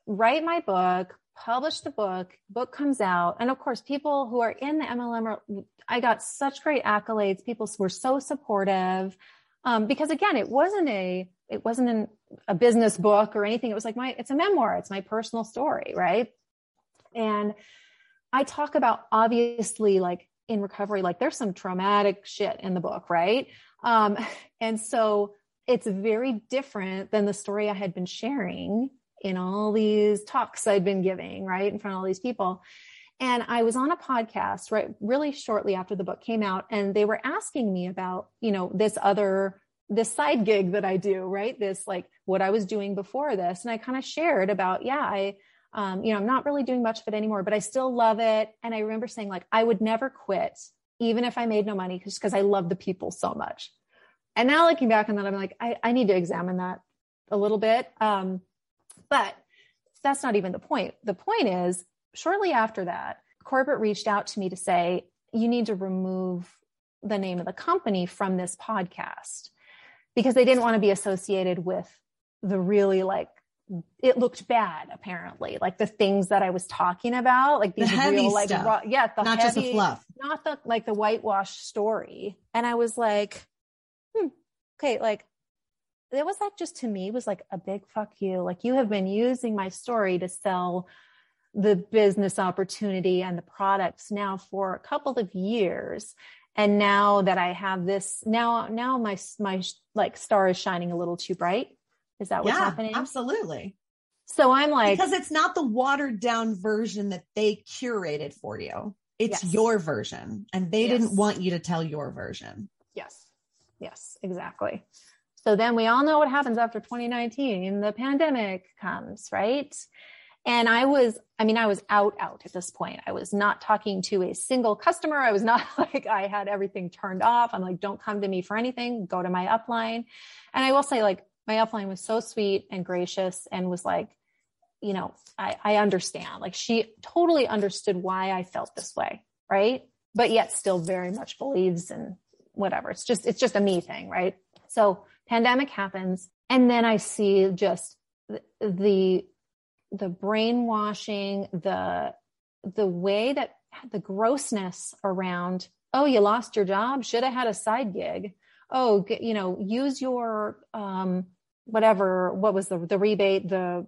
write my book publish the book book comes out and of course people who are in the mlm are, i got such great accolades people were so supportive um, because again, it wasn't a, it wasn't an, a business book or anything. It was like my, it's a memoir. It's my personal story. Right. And I talk about obviously like in recovery, like there's some traumatic shit in the book. Right. Um, and so it's very different than the story I had been sharing in all these talks I'd been giving, right, in front of all these people. And I was on a podcast right really shortly after the book came out and they were asking me about, you know, this other this side gig that I do, right? This like what I was doing before this. And I kind of shared about, yeah, I um, you know, I'm not really doing much of it anymore, but I still love it. And I remember saying like I would never quit even if I made no money just because I love the people so much. And now looking back on that, I'm like, I, I need to examine that a little bit. Um, but that's not even the point. The point is shortly after that, corporate reached out to me to say, you need to remove the name of the company from this podcast because they didn't want to be associated with the really like it looked bad apparently. Like the things that i was talking about like these the real like raw, yeah the not heavy, just the fluff. not the like the whitewash story. And i was like hmm okay like it was like just to me was like a big fuck you. Like you have been using my story to sell the business opportunity and the products now for a couple of years. And now that i have this now now my my like star is shining a little too bright is that what's yeah, happening absolutely So I'm like, because it's not the watered down version that they curated for you. It's yes. your version, and they yes. didn't want you to tell your version. Yes. Yes, exactly. So then we all know what happens after 2019. The pandemic comes, right? And I was, I mean, I was out, out at this point. I was not talking to a single customer. I was not like, I had everything turned off. I'm like, don't come to me for anything. Go to my upline. And I will say, like, my upline was so sweet and gracious and was like, you know, I, I understand. Like, she totally understood why I felt this way. Right. But yet still very much believes in whatever. It's just, it's just a me thing. Right. So pandemic happens. And then I see just the the brainwashing, the the way that the grossness around, oh, you lost your job, should have had a side gig. Oh, you know, use your um, whatever. What was the the rebate? The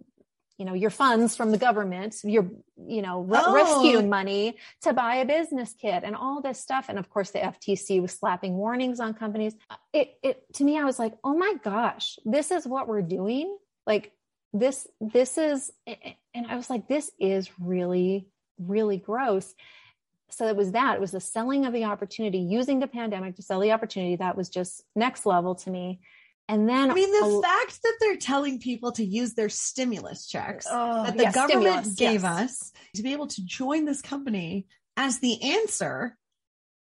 you know your funds from the government your you know re- oh. rescue money to buy a business kit and all this stuff and of course the ftc was slapping warnings on companies it it to me i was like oh my gosh this is what we're doing like this this is and i was like this is really really gross so it was that it was the selling of the opportunity using the pandemic to sell the opportunity that was just next level to me and then I mean the a, fact that they're telling people to use their stimulus checks oh, that the yeah, government gave yes. us to be able to join this company as the answer.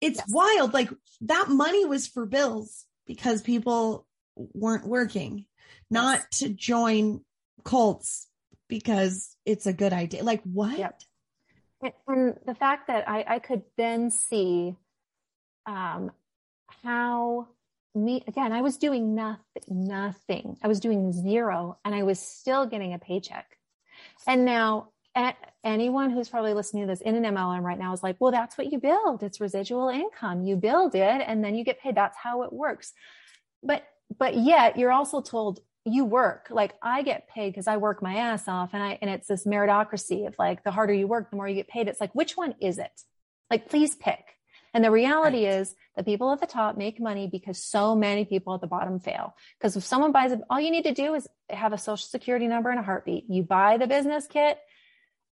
It's yes. wild. Like that money was for bills because people weren't working, not to join cults because it's a good idea. Like what? Yep. And the fact that I, I could then see um, how me again, I was doing nothing, nothing. I was doing zero and I was still getting a paycheck. And now anyone who's probably listening to this in an MLM right now is like, well, that's what you build. It's residual income. You build it and then you get paid. That's how it works. But, but yet you're also told you work like i get paid because i work my ass off and i and it's this meritocracy of like the harder you work the more you get paid it's like which one is it like please pick and the reality right. is the people at the top make money because so many people at the bottom fail. Because if someone buys it all you need to do is have a social security number and a heartbeat. You buy the business kit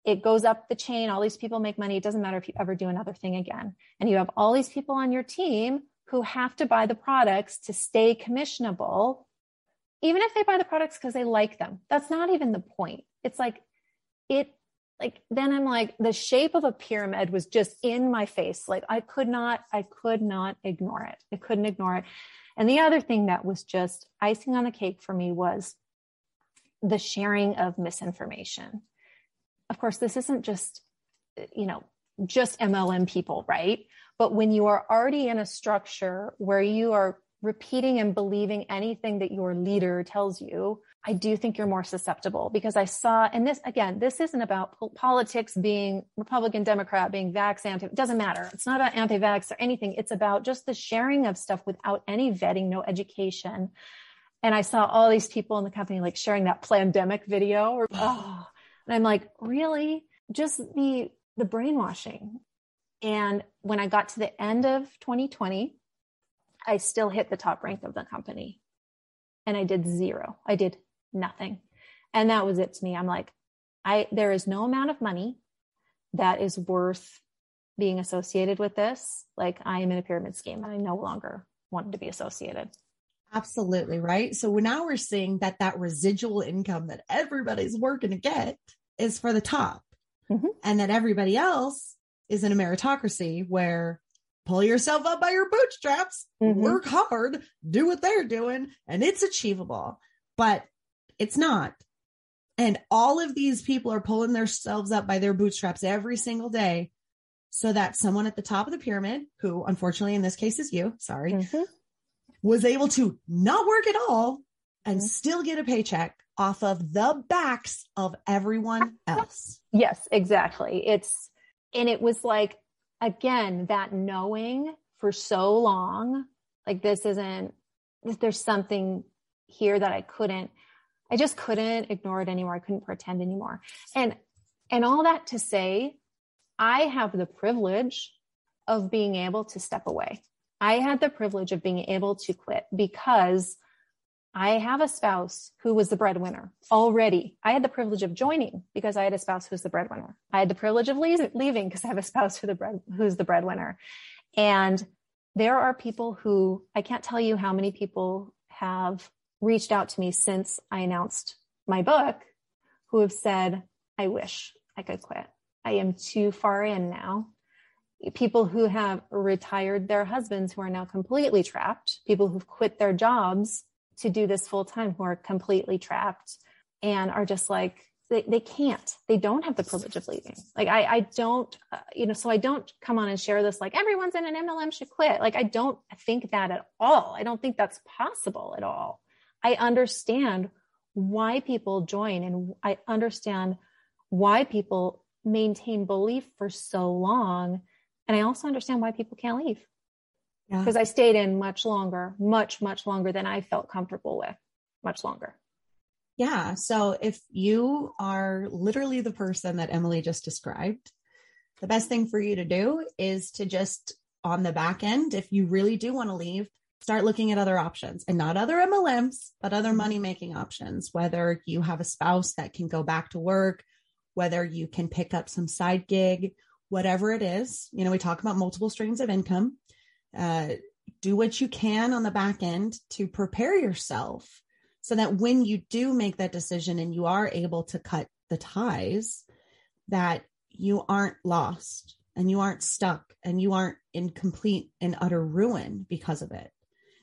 it goes up the chain all these people make money. It doesn't matter if you ever do another thing again. And you have all these people on your team who have to buy the products to stay commissionable even if they buy the products because they like them. That's not even the point. It's like it like then i'm like the shape of a pyramid was just in my face. Like i could not i could not ignore it. I couldn't ignore it. And the other thing that was just icing on the cake for me was the sharing of misinformation. Of course this isn't just you know just mlm people right? But when you are already in a structure where you are repeating and believing anything that your leader tells you, I do think you're more susceptible because I saw, and this again, this isn't about politics being Republican, Democrat, being vax, anti, it doesn't matter. It's not about anti vax or anything. It's about just the sharing of stuff without any vetting, no education. And I saw all these people in the company like sharing that pandemic video or, oh, and I'm like, really? Just the, the brainwashing. And when I got to the end of 2020, I still hit the top rank of the company. And I did zero. I did nothing. And that was it to me. I'm like, I there is no amount of money that is worth being associated with this. Like I am in a pyramid scheme and I no longer wanted to be associated. Absolutely. Right. So now we're seeing that that residual income that everybody's working to get is for the top mm-hmm. and that everybody else is in a meritocracy where pull yourself up by your bootstraps, mm-hmm. work hard, do what they're doing, and it's achievable. But it's not. And all of these people are pulling themselves up by their bootstraps every single day so that someone at the top of the pyramid, who unfortunately in this case is you, sorry, mm-hmm. was able to not work at all and mm-hmm. still get a paycheck off of the backs of everyone else. Yes, exactly. It's, and it was like, again, that knowing for so long, like this isn't, there's something here that I couldn't, I just couldn't ignore it anymore. I couldn't pretend anymore. And, and all that to say, I have the privilege of being able to step away. I had the privilege of being able to quit because I have a spouse who was the breadwinner already. I had the privilege of joining because I had a spouse who's the breadwinner. I had the privilege of leaving because I have a spouse who the bread, who's the breadwinner. And there are people who I can't tell you how many people have reached out to me since I announced my book who have said, I wish I could quit. I am too far in now. People who have retired their husbands who are now completely trapped, people who've quit their jobs to do this full time who are completely trapped and are just like, they, they can't, they don't have the privilege of leaving. Like I, I don't, uh, you know, so I don't come on and share this like everyone's in an MLM should quit. Like I don't think that at all. I don't think that's possible at all. I understand why people join and I understand why people maintain belief for so long. And I also understand why people can't leave because yeah. I stayed in much longer, much, much longer than I felt comfortable with, much longer. Yeah. So if you are literally the person that Emily just described, the best thing for you to do is to just on the back end, if you really do want to leave, start looking at other options and not other MLMs, but other mm-hmm. money making options. Whether you have a spouse that can go back to work, whether you can pick up some side gig, whatever it is. You know, we talk about multiple streams of income. Uh, do what you can on the back end to prepare yourself so that when you do make that decision and you are able to cut the ties, that you aren't lost and you aren't stuck and you aren't in complete and utter ruin because of it.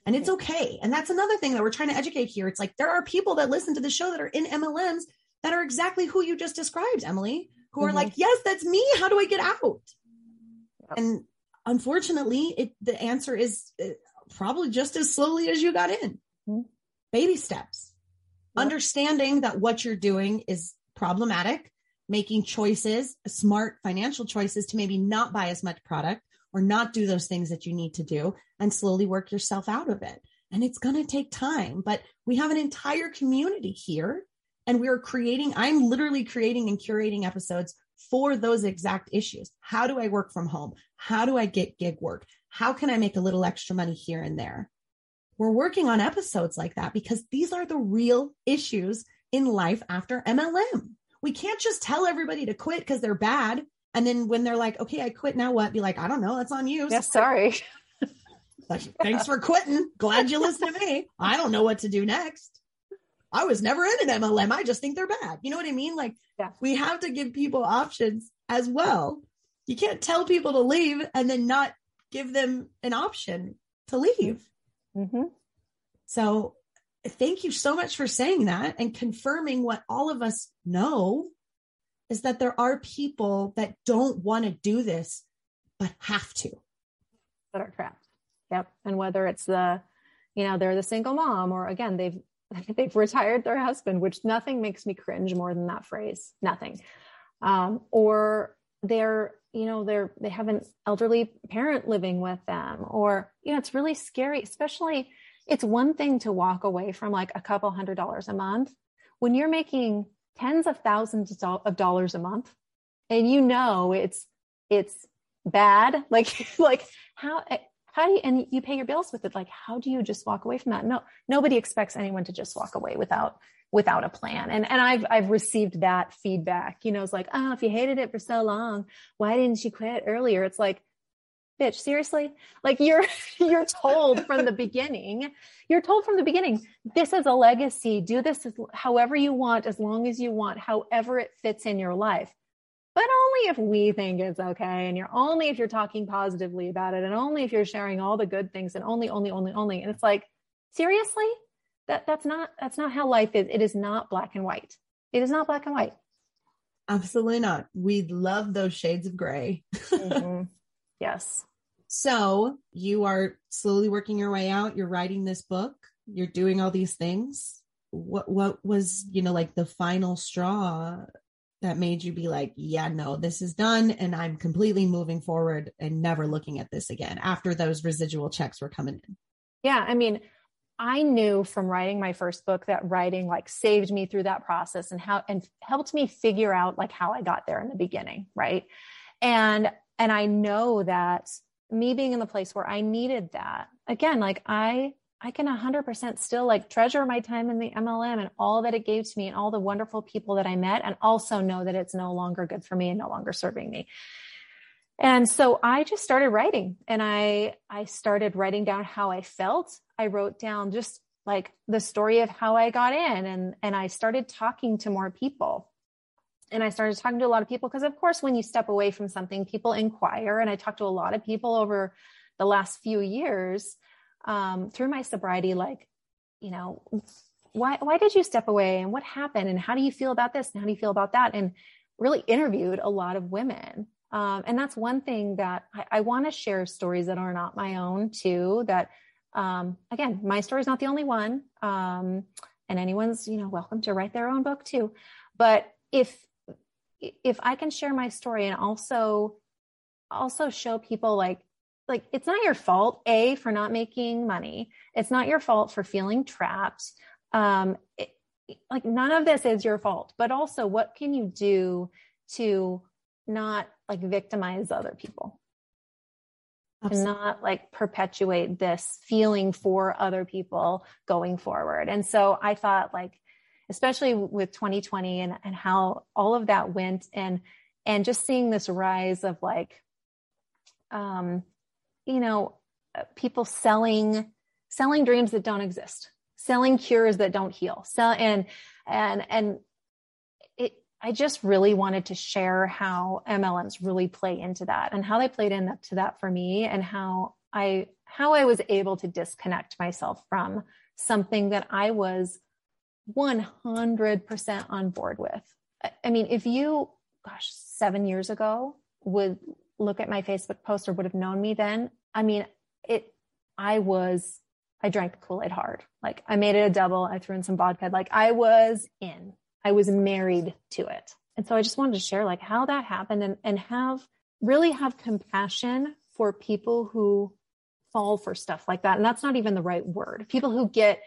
And it's okay. And that's another thing that we're trying to educate here. It's like there are people that listen to the show that are in MLMs that are exactly who you just described, Emily, who mm-hmm. are like, yes, that's me. How do I get out? Yep. And unfortunately, it, the answer is uh, probably just as slowly as you got in. Mm-hmm. Baby steps. Yep. Understanding that what you're doing is problematic, making choices, smart financial choices to maybe not buy as much product or not do those things that you need to do and slowly work yourself out of it. And it's going to take time, but we have an entire community here and we're creating, I'm literally creating and curating episodes for those exact issues. How do I work from home? How do I get gig work? How can I make a little extra money here and there? We're working on episodes like that because these are the real issues in life after MLM. We can't just tell everybody to quit because they're bad and then when they're like, okay, I quit, now what? Be like, I don't know. That's on you. Yeah, sorry. like, thanks for quitting. Glad you listened to me. I don't know what to do next. I was never in an MLM. I just think they're bad. You know what I mean? Like, yeah. we have to give people options as well. You can't tell people to leave and then not give them an option to leave. Mm-hmm. So, thank you so much for saying that and confirming what all of us know is that there are people that don't want to do this, but have to. That are trapped. Yep. And whether it's the, you know, they're the single mom or again, they've, they've retired their husband, which nothing makes me cringe more than that phrase. Nothing. Um, or they're, you know, they're, they have an elderly parent living with them or, you know, it's really scary, especially it's one thing to walk away from like a couple hundred dollars a month when you're making tens of thousands of dollars a month. And you know it's it's bad. Like like how eh, how do you and you pay your bills with it. Like how do you just walk away from that? No nobody expects anyone to just walk away without without a plan. And and i've i've received that feedback. You know it's like oh if you hated it for so long why didn't you quit earlier? It's like bitch seriously? Like you're you're told from the beginning you're told from the beginning this is a legacy. Do this however you want as long as you want however it fits in your life. But only if we think it's okay and you're only if you're talking positively about it and only if you're sharing all the good things and only only only only. And it's like seriously? That that's not that's not how life is. It is not black and white. It is not black and white. Absolutely not. We love those shades of gray. Mm-hmm. Yes. So you are slowly working your way out. You're writing this book. You're doing all these things. What what was you know like the final straw that made you be like, yeah, no, this is done, and I'm completely moving forward and never looking at this again after those residual checks were coming in. Yeah, I mean, I knew from writing my first book that writing like saved me through that process and how and helped me figure out like how I got there in the beginning, right? And and I know that me being in the place where I needed that again, like I, I can 100% still like treasure my time in the MLM and all that it gave to me and all the wonderful people that I met and also know that it's no longer good for me and no longer serving me. And so I just started writing and I I started writing down how I felt. I wrote down just like the story of how I got in and and I started talking to more people. And I started talking to a lot of people because of course when you step away from something people inquire and I talked to a lot of people over the last few years um, through my sobriety like you know why why did you step away and what happened and how do you feel about this and how do you feel about that and really interviewed a lot of women um, and that's one thing that I, I want to share stories that are not my own too that um, again, my story is not the only one. Um, and anyone's, you know, welcome to write their own book too. But if, if I can share my story and also, also show people like, like it's not your fault, A, for not making money. It's not your fault for feeling trapped. Um, it, like none of this is your fault, but also what can you do to not like victimize other people? Absolutely. and not like perpetuate this feeling for other people going forward. And so I thought like, especially with 2020 and, and how all of that went and, and just seeing this rise of like, um, you know, people selling, selling dreams that don't exist, selling cures that don't heal. So, and, and, and it I just really wanted to share how MLMs really play into that and how they played into that for me and how I how I was able to disconnect myself from something that I was 100% on board with. I mean, if you gosh, 7 years ago would look at my Facebook post or would have known me then, I mean, it I was I drank the Kool-Aid hard. Like I made it a double, I threw in some vodka. Like I was in. I was married to it. And so I just wanted to share like how that happened and, and have really have compassion for people who fall for stuff like that. And that's not even the right word. People who get,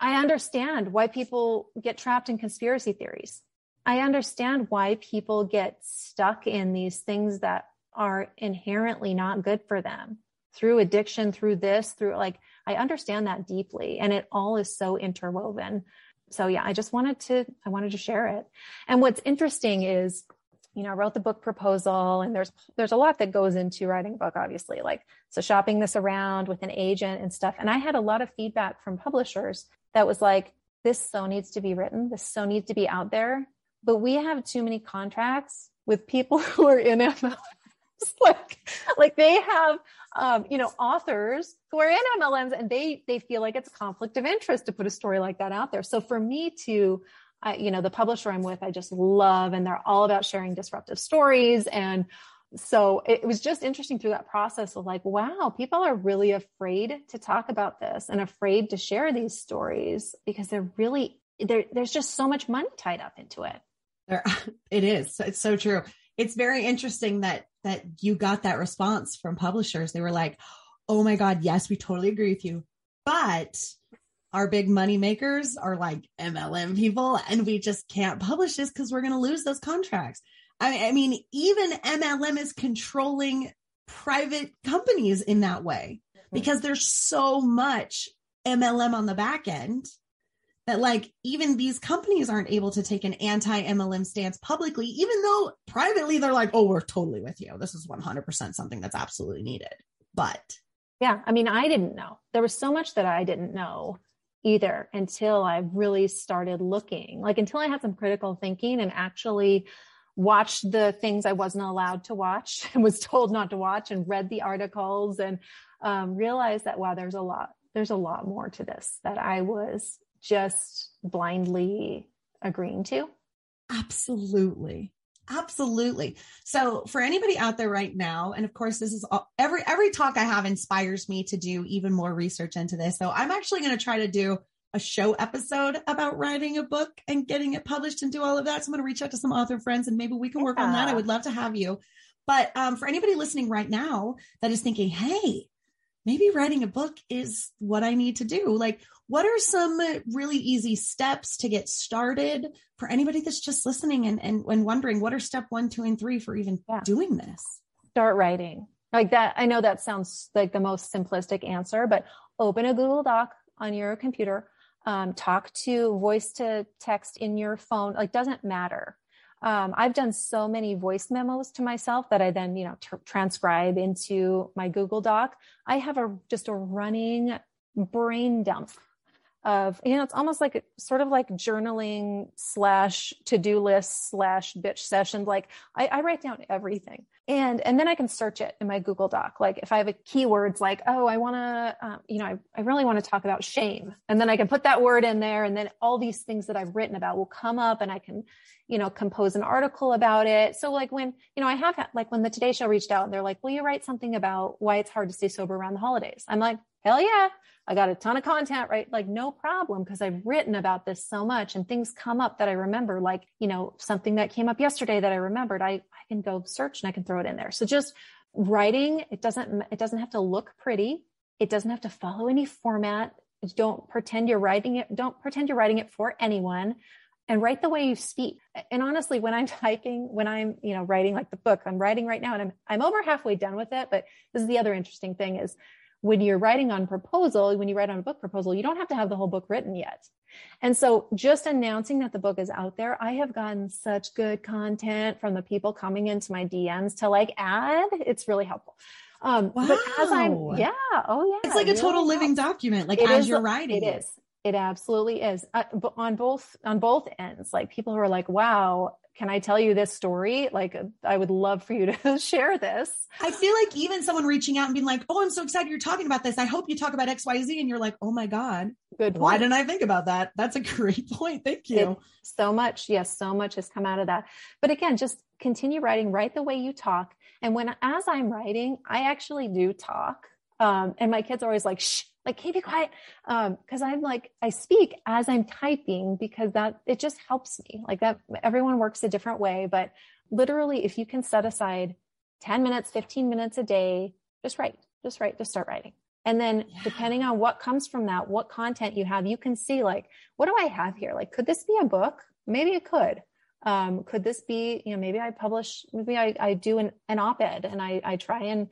I understand why people get trapped in conspiracy theories. I understand why people get stuck in these things that are inherently not good for them through addiction, through this, through like, I understand that deeply. And it all is so interwoven so yeah, I just wanted to, I wanted to share it. And what's interesting is, you know, I wrote the book proposal and there's, there's a lot that goes into writing a book, obviously, like, so shopping this around with an agent and stuff. And I had a lot of feedback from publishers that was like, this so needs to be written. This so needs to be out there. But we have too many contracts with people who are in MLMs. like like they have um, you know authors who are in MLMs and they they feel like it's a conflict of interest to put a story like that out there. So for me to uh, you know the publisher I'm with, I just love and they're all about sharing disruptive stories and so it was just interesting through that process of like wow people are really afraid to talk about this and afraid to share these stories because they're really there's just so much money tied up into it there, it is it's so true it's very interesting that that you got that response from publishers. They were like, "Oh my god, yes, we totally agree with you." But our big money makers are like MLM people and we just can't publish this cuz we're going to lose those contracts. I, I mean, even MLM is controlling private companies in that way because there's so much MLM on the back end that like even these companies aren't able to take an anti MLM stance publicly, even though privately they're like, oh, we're totally with you. This is 100% something that's absolutely needed. But yeah, I mean, I didn't know. There was so much that I didn't know either until I really started looking, like until I had some critical thinking and actually watched the things I wasn't allowed to watch and was told not to watch and read the articles and um, realized that, wow, there's a lot, there's a lot more to this that I was just blindly agreeing to? Absolutely. Absolutely. So for anybody out there right now, and of course, this is all, every, every talk I have inspires me to do even more research into this. So I'm actually going to try to do a show episode about writing a book and getting it published and do all of that. So I'm going to reach out to some author friends and maybe we can work on that. I would love to have you. But um, for anybody listening right now that is thinking, hey, maybe writing a book is what I need to do. Like, what are some really easy steps to get started for anybody that's just listening and, and, and wondering what are step one, two, and three for even yeah. doing this? Start writing. like that i know that sounds like the most simplistic answer but open a google doc on your computer um, talk to voice to text in your phone like doesn't matter um, i've done so many voice memos to myself that i then you know tr- transcribe into my google doc. I have a just a running brain dump of you know it's almost like sort of like journaling slash to-do list slash bitch session like I, I, write down everything. And and then i can search it in my google doc. Like if i have a keywords like oh i want to um, you know I, I really want to talk about shame. And then i can put that word in there. And then all these things that i've written about will come up and i can you know compose an article about it. So like when you know i have like when the today show reached out and they're like will you write something about why it's hard to stay sober around the holidays? I'm like hell yeah I got a ton of content, right? Like no problem because I've written about this so much and things come up that I remember, like, you know, something that came up yesterday that I remembered. I, I can go search and I can throw it in there. So just writing, it doesn't, it doesn't have to look pretty. It doesn't have to follow any format. Don't pretend you're writing it. Don't pretend you're writing it for anyone and write the way you speak. And honestly, when I'm typing, when I'm, you know, writing like the book I'm writing right now and I'm, I'm over halfway done with it. But this is the other interesting thing is when you're writing on proposal, when you write on a book proposal, you don't have to have the whole book written yet. And so just announcing that the book is out there, I have gotten such good content from the people coming into my DMs to like add. It's really helpful. Um, wow. but as I'm, yeah, oh yeah. It's like a really total living document, like it as is, you're writing. It is. It absolutely is. Uh, on both, on both ends, like people who are like, wow, can I tell you this story? Like, I would love for you to share this. I feel like even someone reaching out and being like, Oh, I'm so excited you're talking about this. I hope you talk about XYZ. And you're like, Oh my God. Good. Point. Why didn't I think about that? That's a great point. Thank you. It, so much. Yes. So much has come out of that. But again, just continue writing, write the way you talk. And when, as I'm writing, I actually do talk. Um, and my kids are always like, shh, like, can you be quiet? Um, cause I'm like, I speak as I'm typing because that it just helps me like that. Everyone works a different way, but literally if you can set aside 10 minutes, 15 minutes a day, just write, just write, just start writing. And then yeah. depending on what comes from that, what content you have, you can see like, what do I have here? Like, could this be a book? Maybe it could. Um, could this be, you know, maybe I publish, maybe I, I do an, an op-ed and I, I try and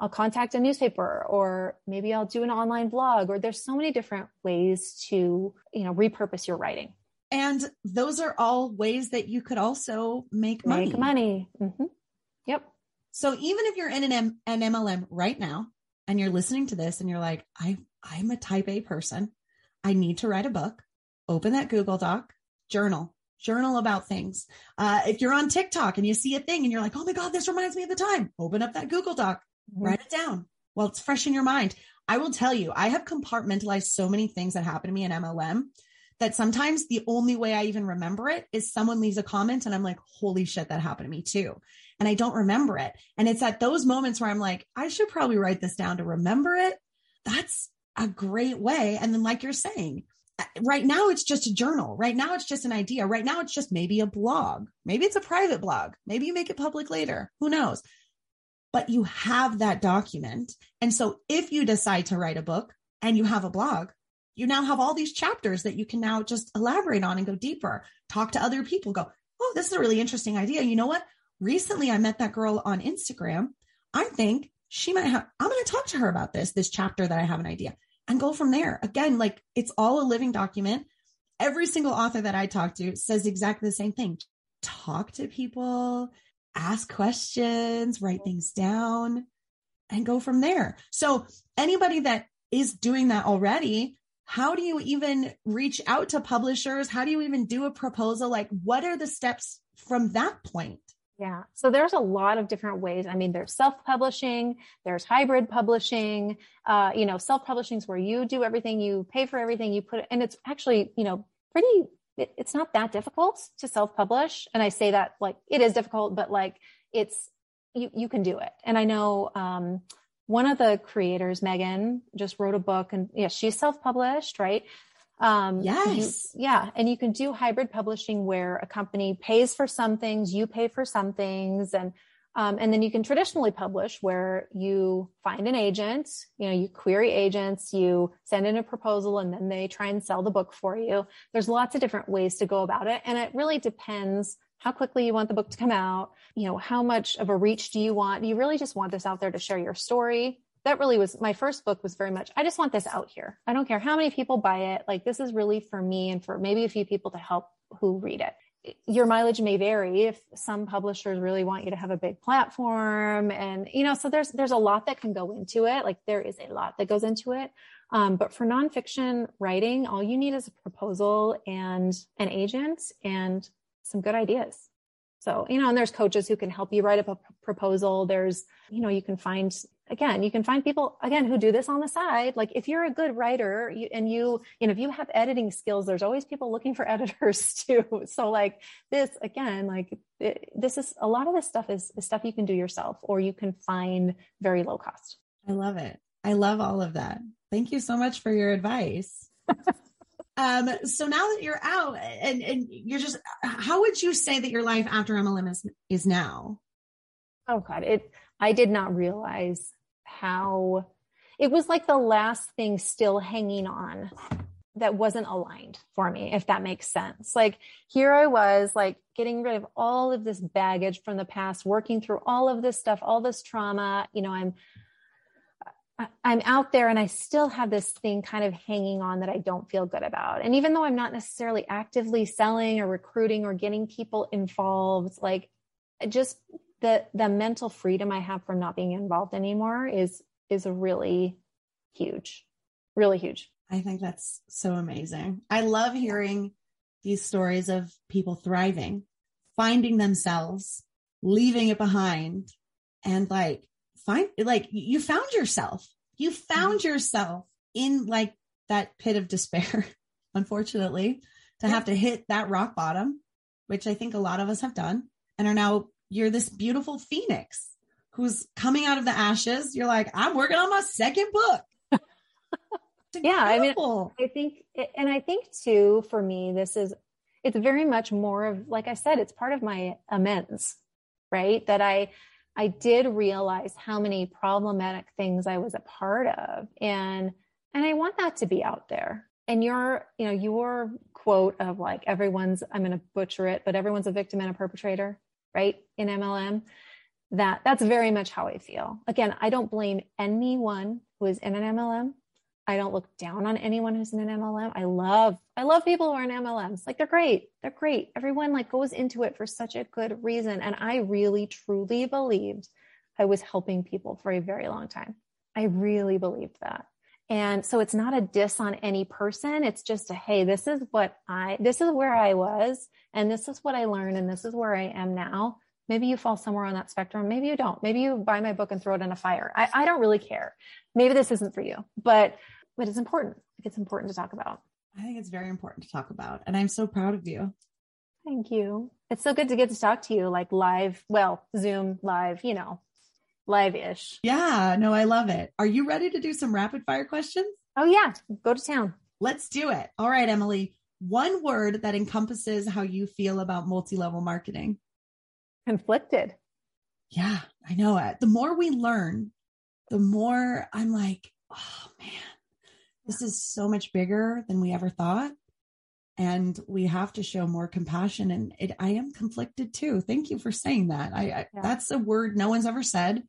I'll contact a newspaper or maybe I'll do an online blog or there's so many different ways to, you know, repurpose your writing. And those are all ways that you could also make money. Make money. Mm-hmm. Yep. So even if you're in an, M- an MLM right now and you're listening to this and you're like, I, I'm a type A person. I need to write a book. Open that Google Doc, journal, journal about things. Uh, if you're on TikTok and you see a thing and you're like, oh my God, this reminds me of the time, open up that Google Doc, Mm-hmm. Write it down while it's fresh in your mind. I will tell you, I have compartmentalized so many things that happen to me in MLM that sometimes the only way I even remember it is someone leaves a comment and I'm like, holy shit, that happened to me too. And I don't remember it. And it's at those moments where I'm like, I should probably write this down to remember it. That's a great way. And then, like you're saying, right now it's just a journal. Right now it's just an idea. Right now it's just maybe a blog. Maybe it's a private blog. Maybe you make it public later. Who knows? But you have that document. And so if you decide to write a book and you have a blog, you now have all these chapters that you can now just elaborate on and go deeper, talk to other people, go, oh, this is a really interesting idea. You know what? Recently, I met that girl on Instagram. I think she might have, I'm going to talk to her about this, this chapter that I have an idea and go from there. Again, like it's all a living document. Every single author that I talk to says exactly the same thing. Talk to people, ask questions, write things down, and go from there. So, anybody that is doing that already, how do you even reach out to publishers? How do you even do a proposal? Like, what are the steps from that point? Yeah. So there's a lot of different ways. I mean, there's self-publishing, there's hybrid publishing, uh, you know, self-publishing is where you do everything, you pay for everything, you put it, and it's actually, you know, pretty it, it's not that difficult to self-publish. And I say that like it is difficult, but like it's, you, you can do it. And I know, um, one of the creators, Megan, just wrote a book and yeah, she's self-published, right? Um, yes. You, yeah. And you can do hybrid publishing where a company pays for some things, you pay for some things. And um, and then you can traditionally publish where you find an agent, you know, you query agents, you send in a proposal, and then they try and sell the book for you. There's lots of different ways to go about it. And it really depends how quickly you want the book to come out, you know, how much of a reach do you want? Do you really just want this out there to share your story? That really was my first book was very much, I just want this out here. I don't care how many people buy it. Like this is really for me and for maybe a few people to help who read it your mileage may vary if some publishers really want you to have a big platform and you know so there's there's a lot that can go into it. Like there is a lot that goes into it. Um, but for nonfiction writing all you need is a proposal and an agent and some good ideas. So you know and there's coaches who can help you write up a p- proposal. There's you know you can find again, you can find people again who do this on the side. Like if you're a good writer you, and you, you know, if you have editing skills, there's always people looking for editors too. So like this again, like it, this is a lot of this stuff is, is stuff you can do yourself or you can find very low cost. I love it. I love all of that. Thank you so much for your advice. um, so now that you're out and, and you're just, how would you say that your life after MLM is, is now? Oh God, it, I did not realize how it was like the last thing still hanging on that wasn't aligned for me, if that makes sense. Like here I was, like getting rid of all of this baggage from the past, working through all of this stuff, all this trauma. You know, I'm, I'm out there and I still have this thing kind of hanging on that I don't feel good about. And even though I'm not necessarily actively selling or recruiting or getting people involved, like just the the mental freedom I have from not being involved anymore is is really huge, really huge. I think that's so amazing. I love hearing these stories of people thriving, finding themselves, leaving it behind, and like find like you found yourself. You found mm-hmm. yourself in like that pit of despair, unfortunately, to yeah. have to hit that rock bottom, which I think a lot of us have done and are now you're this beautiful phoenix who's coming out of the ashes. You're like, I'm working on my second book. yeah, I mean, I think, and I think too, for me, this is, it's very much more of, like I said, it's part of my amends, right? That I, I did realize how many problematic things I was a part of. And, and I want that to be out there. And your, you know, your quote of like, everyone's, I'm going to butcher it, but everyone's a victim and a perpetrator right? In MLM, that that's very much how I feel. Again, I don't blame anyone who is in an MLM. I don't look down on anyone who's in an MLM. I love, I love people who are in MLMs. Like they're great. They're great. Everyone like goes into it for such a good reason. And I really truly believed I was helping people for a very long time. I really believed that. And so it's not a diss on any person. It's just a, hey, this is what I, this is where I was, and this is what I learned, and this is where I am now. Maybe you fall somewhere on that spectrum. Maybe you don't. Maybe you buy my book and throw it in a fire. I, I don't really care. Maybe this isn't for you, but, but it's important. It's important to talk about. I think it's very important to talk about. And I'm so proud of you. Thank you. It's so good to get to talk to you like live, well, Zoom live, you know, live ish. Yeah, no, I love it. Are you ready to do some rapid fire questions? Oh, yeah. Go to town. Let's do it. All right, Emily. One word that encompasses how you feel about multi level marketing conflicted. Yeah, I know it. The more we learn, the more I'm like, oh man, this is so much bigger than we ever thought. And we have to show more compassion. And it, I am conflicted too. Thank you for saying that. I, I yeah. that's a word no one's ever said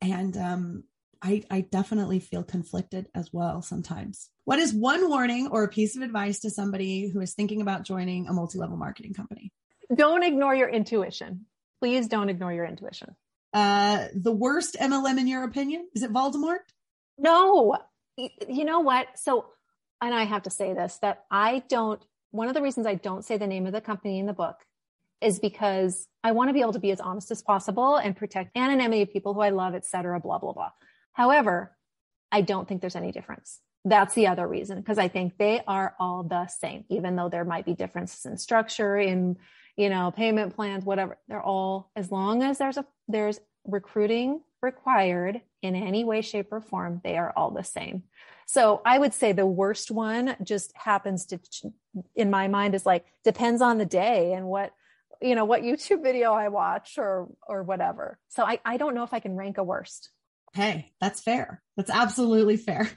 and um, I, I definitely feel conflicted as well sometimes. What is one warning or a piece of advice to somebody who is thinking about joining a multi level marketing company? Don't ignore your intuition. Please don't ignore your intuition. Uh, the worst MLM in your opinion? Is it Voldemort? No. You know what? So, and I have to say this that I don't, one of the reasons I don't say the name of the company in the book is because I want to be able to be as honest as possible and protect anonymity of people who I love, et cetera, blah, blah, blah. However, I don't think there's any difference. That's the other reason, because I think they are all the same, even though there might be differences in structure, in, you know, payment plans, whatever. They're all, as long as there's a, there's recruiting required in any way, shape, or form, they are all the same. So I would say the worst one just happens to, in my mind, is like depends on the day and what you know, what YouTube video I watch or, or whatever. So I, I don't know if I can rank a worst. Hey, that's fair. That's absolutely fair.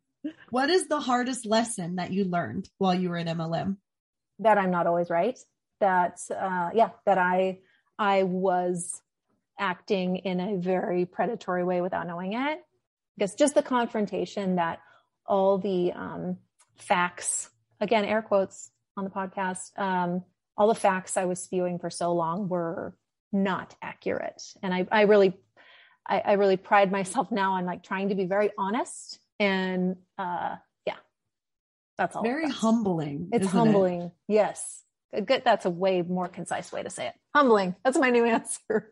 what is the hardest lesson that you learned while you were in MLM? That I'm not always right. that uh, yeah that I I was acting in a very predatory way without knowing it. Because just the confrontation that all the um, facts, again, air quotes on the podcast, um, all the facts I was spewing for so long were not accurate. And I, I really, I, I really pride myself now on like trying to be very honest and, uh, yeah, that's all. Very humbling. It's humbling. It? Yes. Good. That's a way more concise way to say it. Humbling. That's my new answer.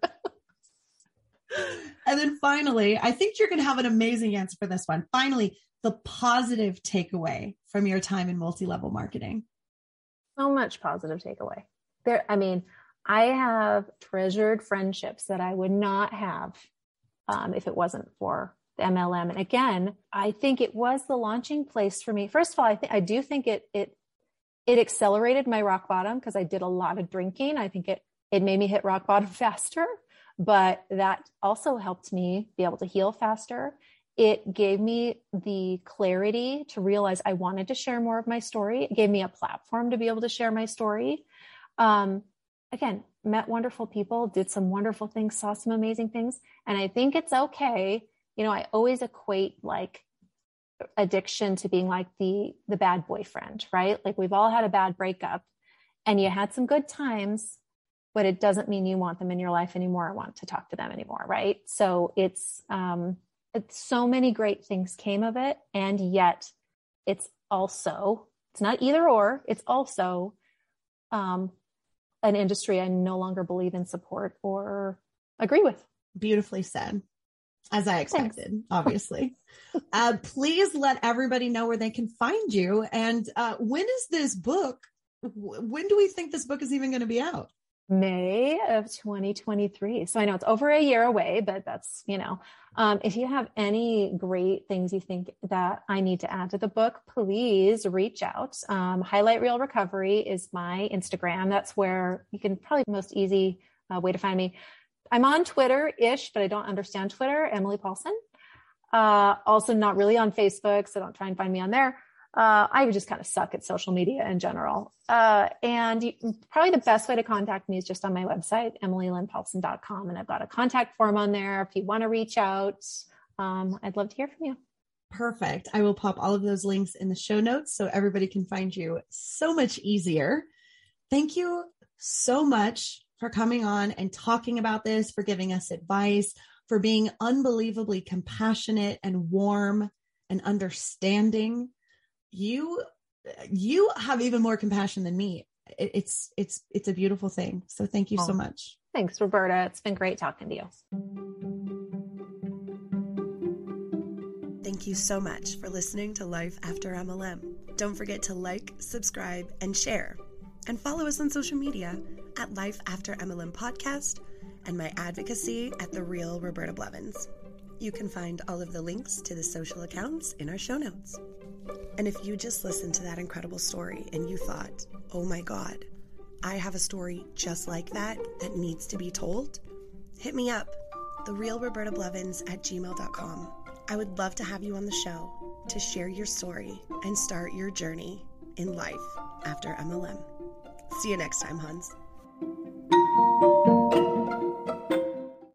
and then finally, I think you're going to have an amazing answer for this one. Finally, the positive takeaway from your time in multi-level marketing. So much positive takeaway. There, I mean, I have treasured friendships that I would not have um, if it wasn't for the MLM. And again, I think it was the launching place for me. First of all, I think I do think it it it accelerated my rock bottom because I did a lot of drinking. I think it it made me hit rock bottom faster, but that also helped me be able to heal faster. It gave me the clarity to realize I wanted to share more of my story. It gave me a platform to be able to share my story. Um, again, met wonderful people, did some wonderful things, saw some amazing things. And I think it's okay. You know, I always equate like addiction to being like the the bad boyfriend, right? Like we've all had a bad breakup and you had some good times, but it doesn't mean you want them in your life anymore or want to talk to them anymore, right? So it's um so many great things came of it and yet it's also it's not either or, it's also um an industry I no longer believe in support or agree with. Beautifully said as I expected, Thanks. obviously. uh, please let everybody know where they can find you. And uh, when is this book? When do we think this book is even going to be out? May of 2023. So I know it's over a year away, but that's, you know, um, if you have any great things you think that I need to add to the book, please reach out. Um, Highlight Real Recovery is my Instagram. That's where you can probably most easy uh, way to find me. I'm on Twitter ish, but I don't understand Twitter. Emily Paulson. Uh, also, not really on Facebook, so don't try and find me on there. Uh, I just kind of suck at social media in general. Uh, and you, probably the best way to contact me is just on my website, emilylynnpaulson.com. And I've got a contact form on there if you want to reach out. Um, I'd love to hear from you. Perfect. I will pop all of those links in the show notes so everybody can find you so much easier. Thank you so much for coming on and talking about this, for giving us advice, for being unbelievably compassionate and warm and understanding. You you have even more compassion than me. It's it's it's a beautiful thing. So thank you oh, so much. Thanks, Roberta. It's been great talking to you. Thank you so much for listening to Life After MLM. Don't forget to like, subscribe, and share. And follow us on social media at Life After MLM Podcast and my advocacy at The Real Roberta Blevins. You can find all of the links to the social accounts in our show notes. And if you just listened to that incredible story and you thought, oh my God, I have a story just like that that needs to be told, hit me up, therealrobertablevins at gmail.com. I would love to have you on the show to share your story and start your journey in life after MLM. See you next time, Huns.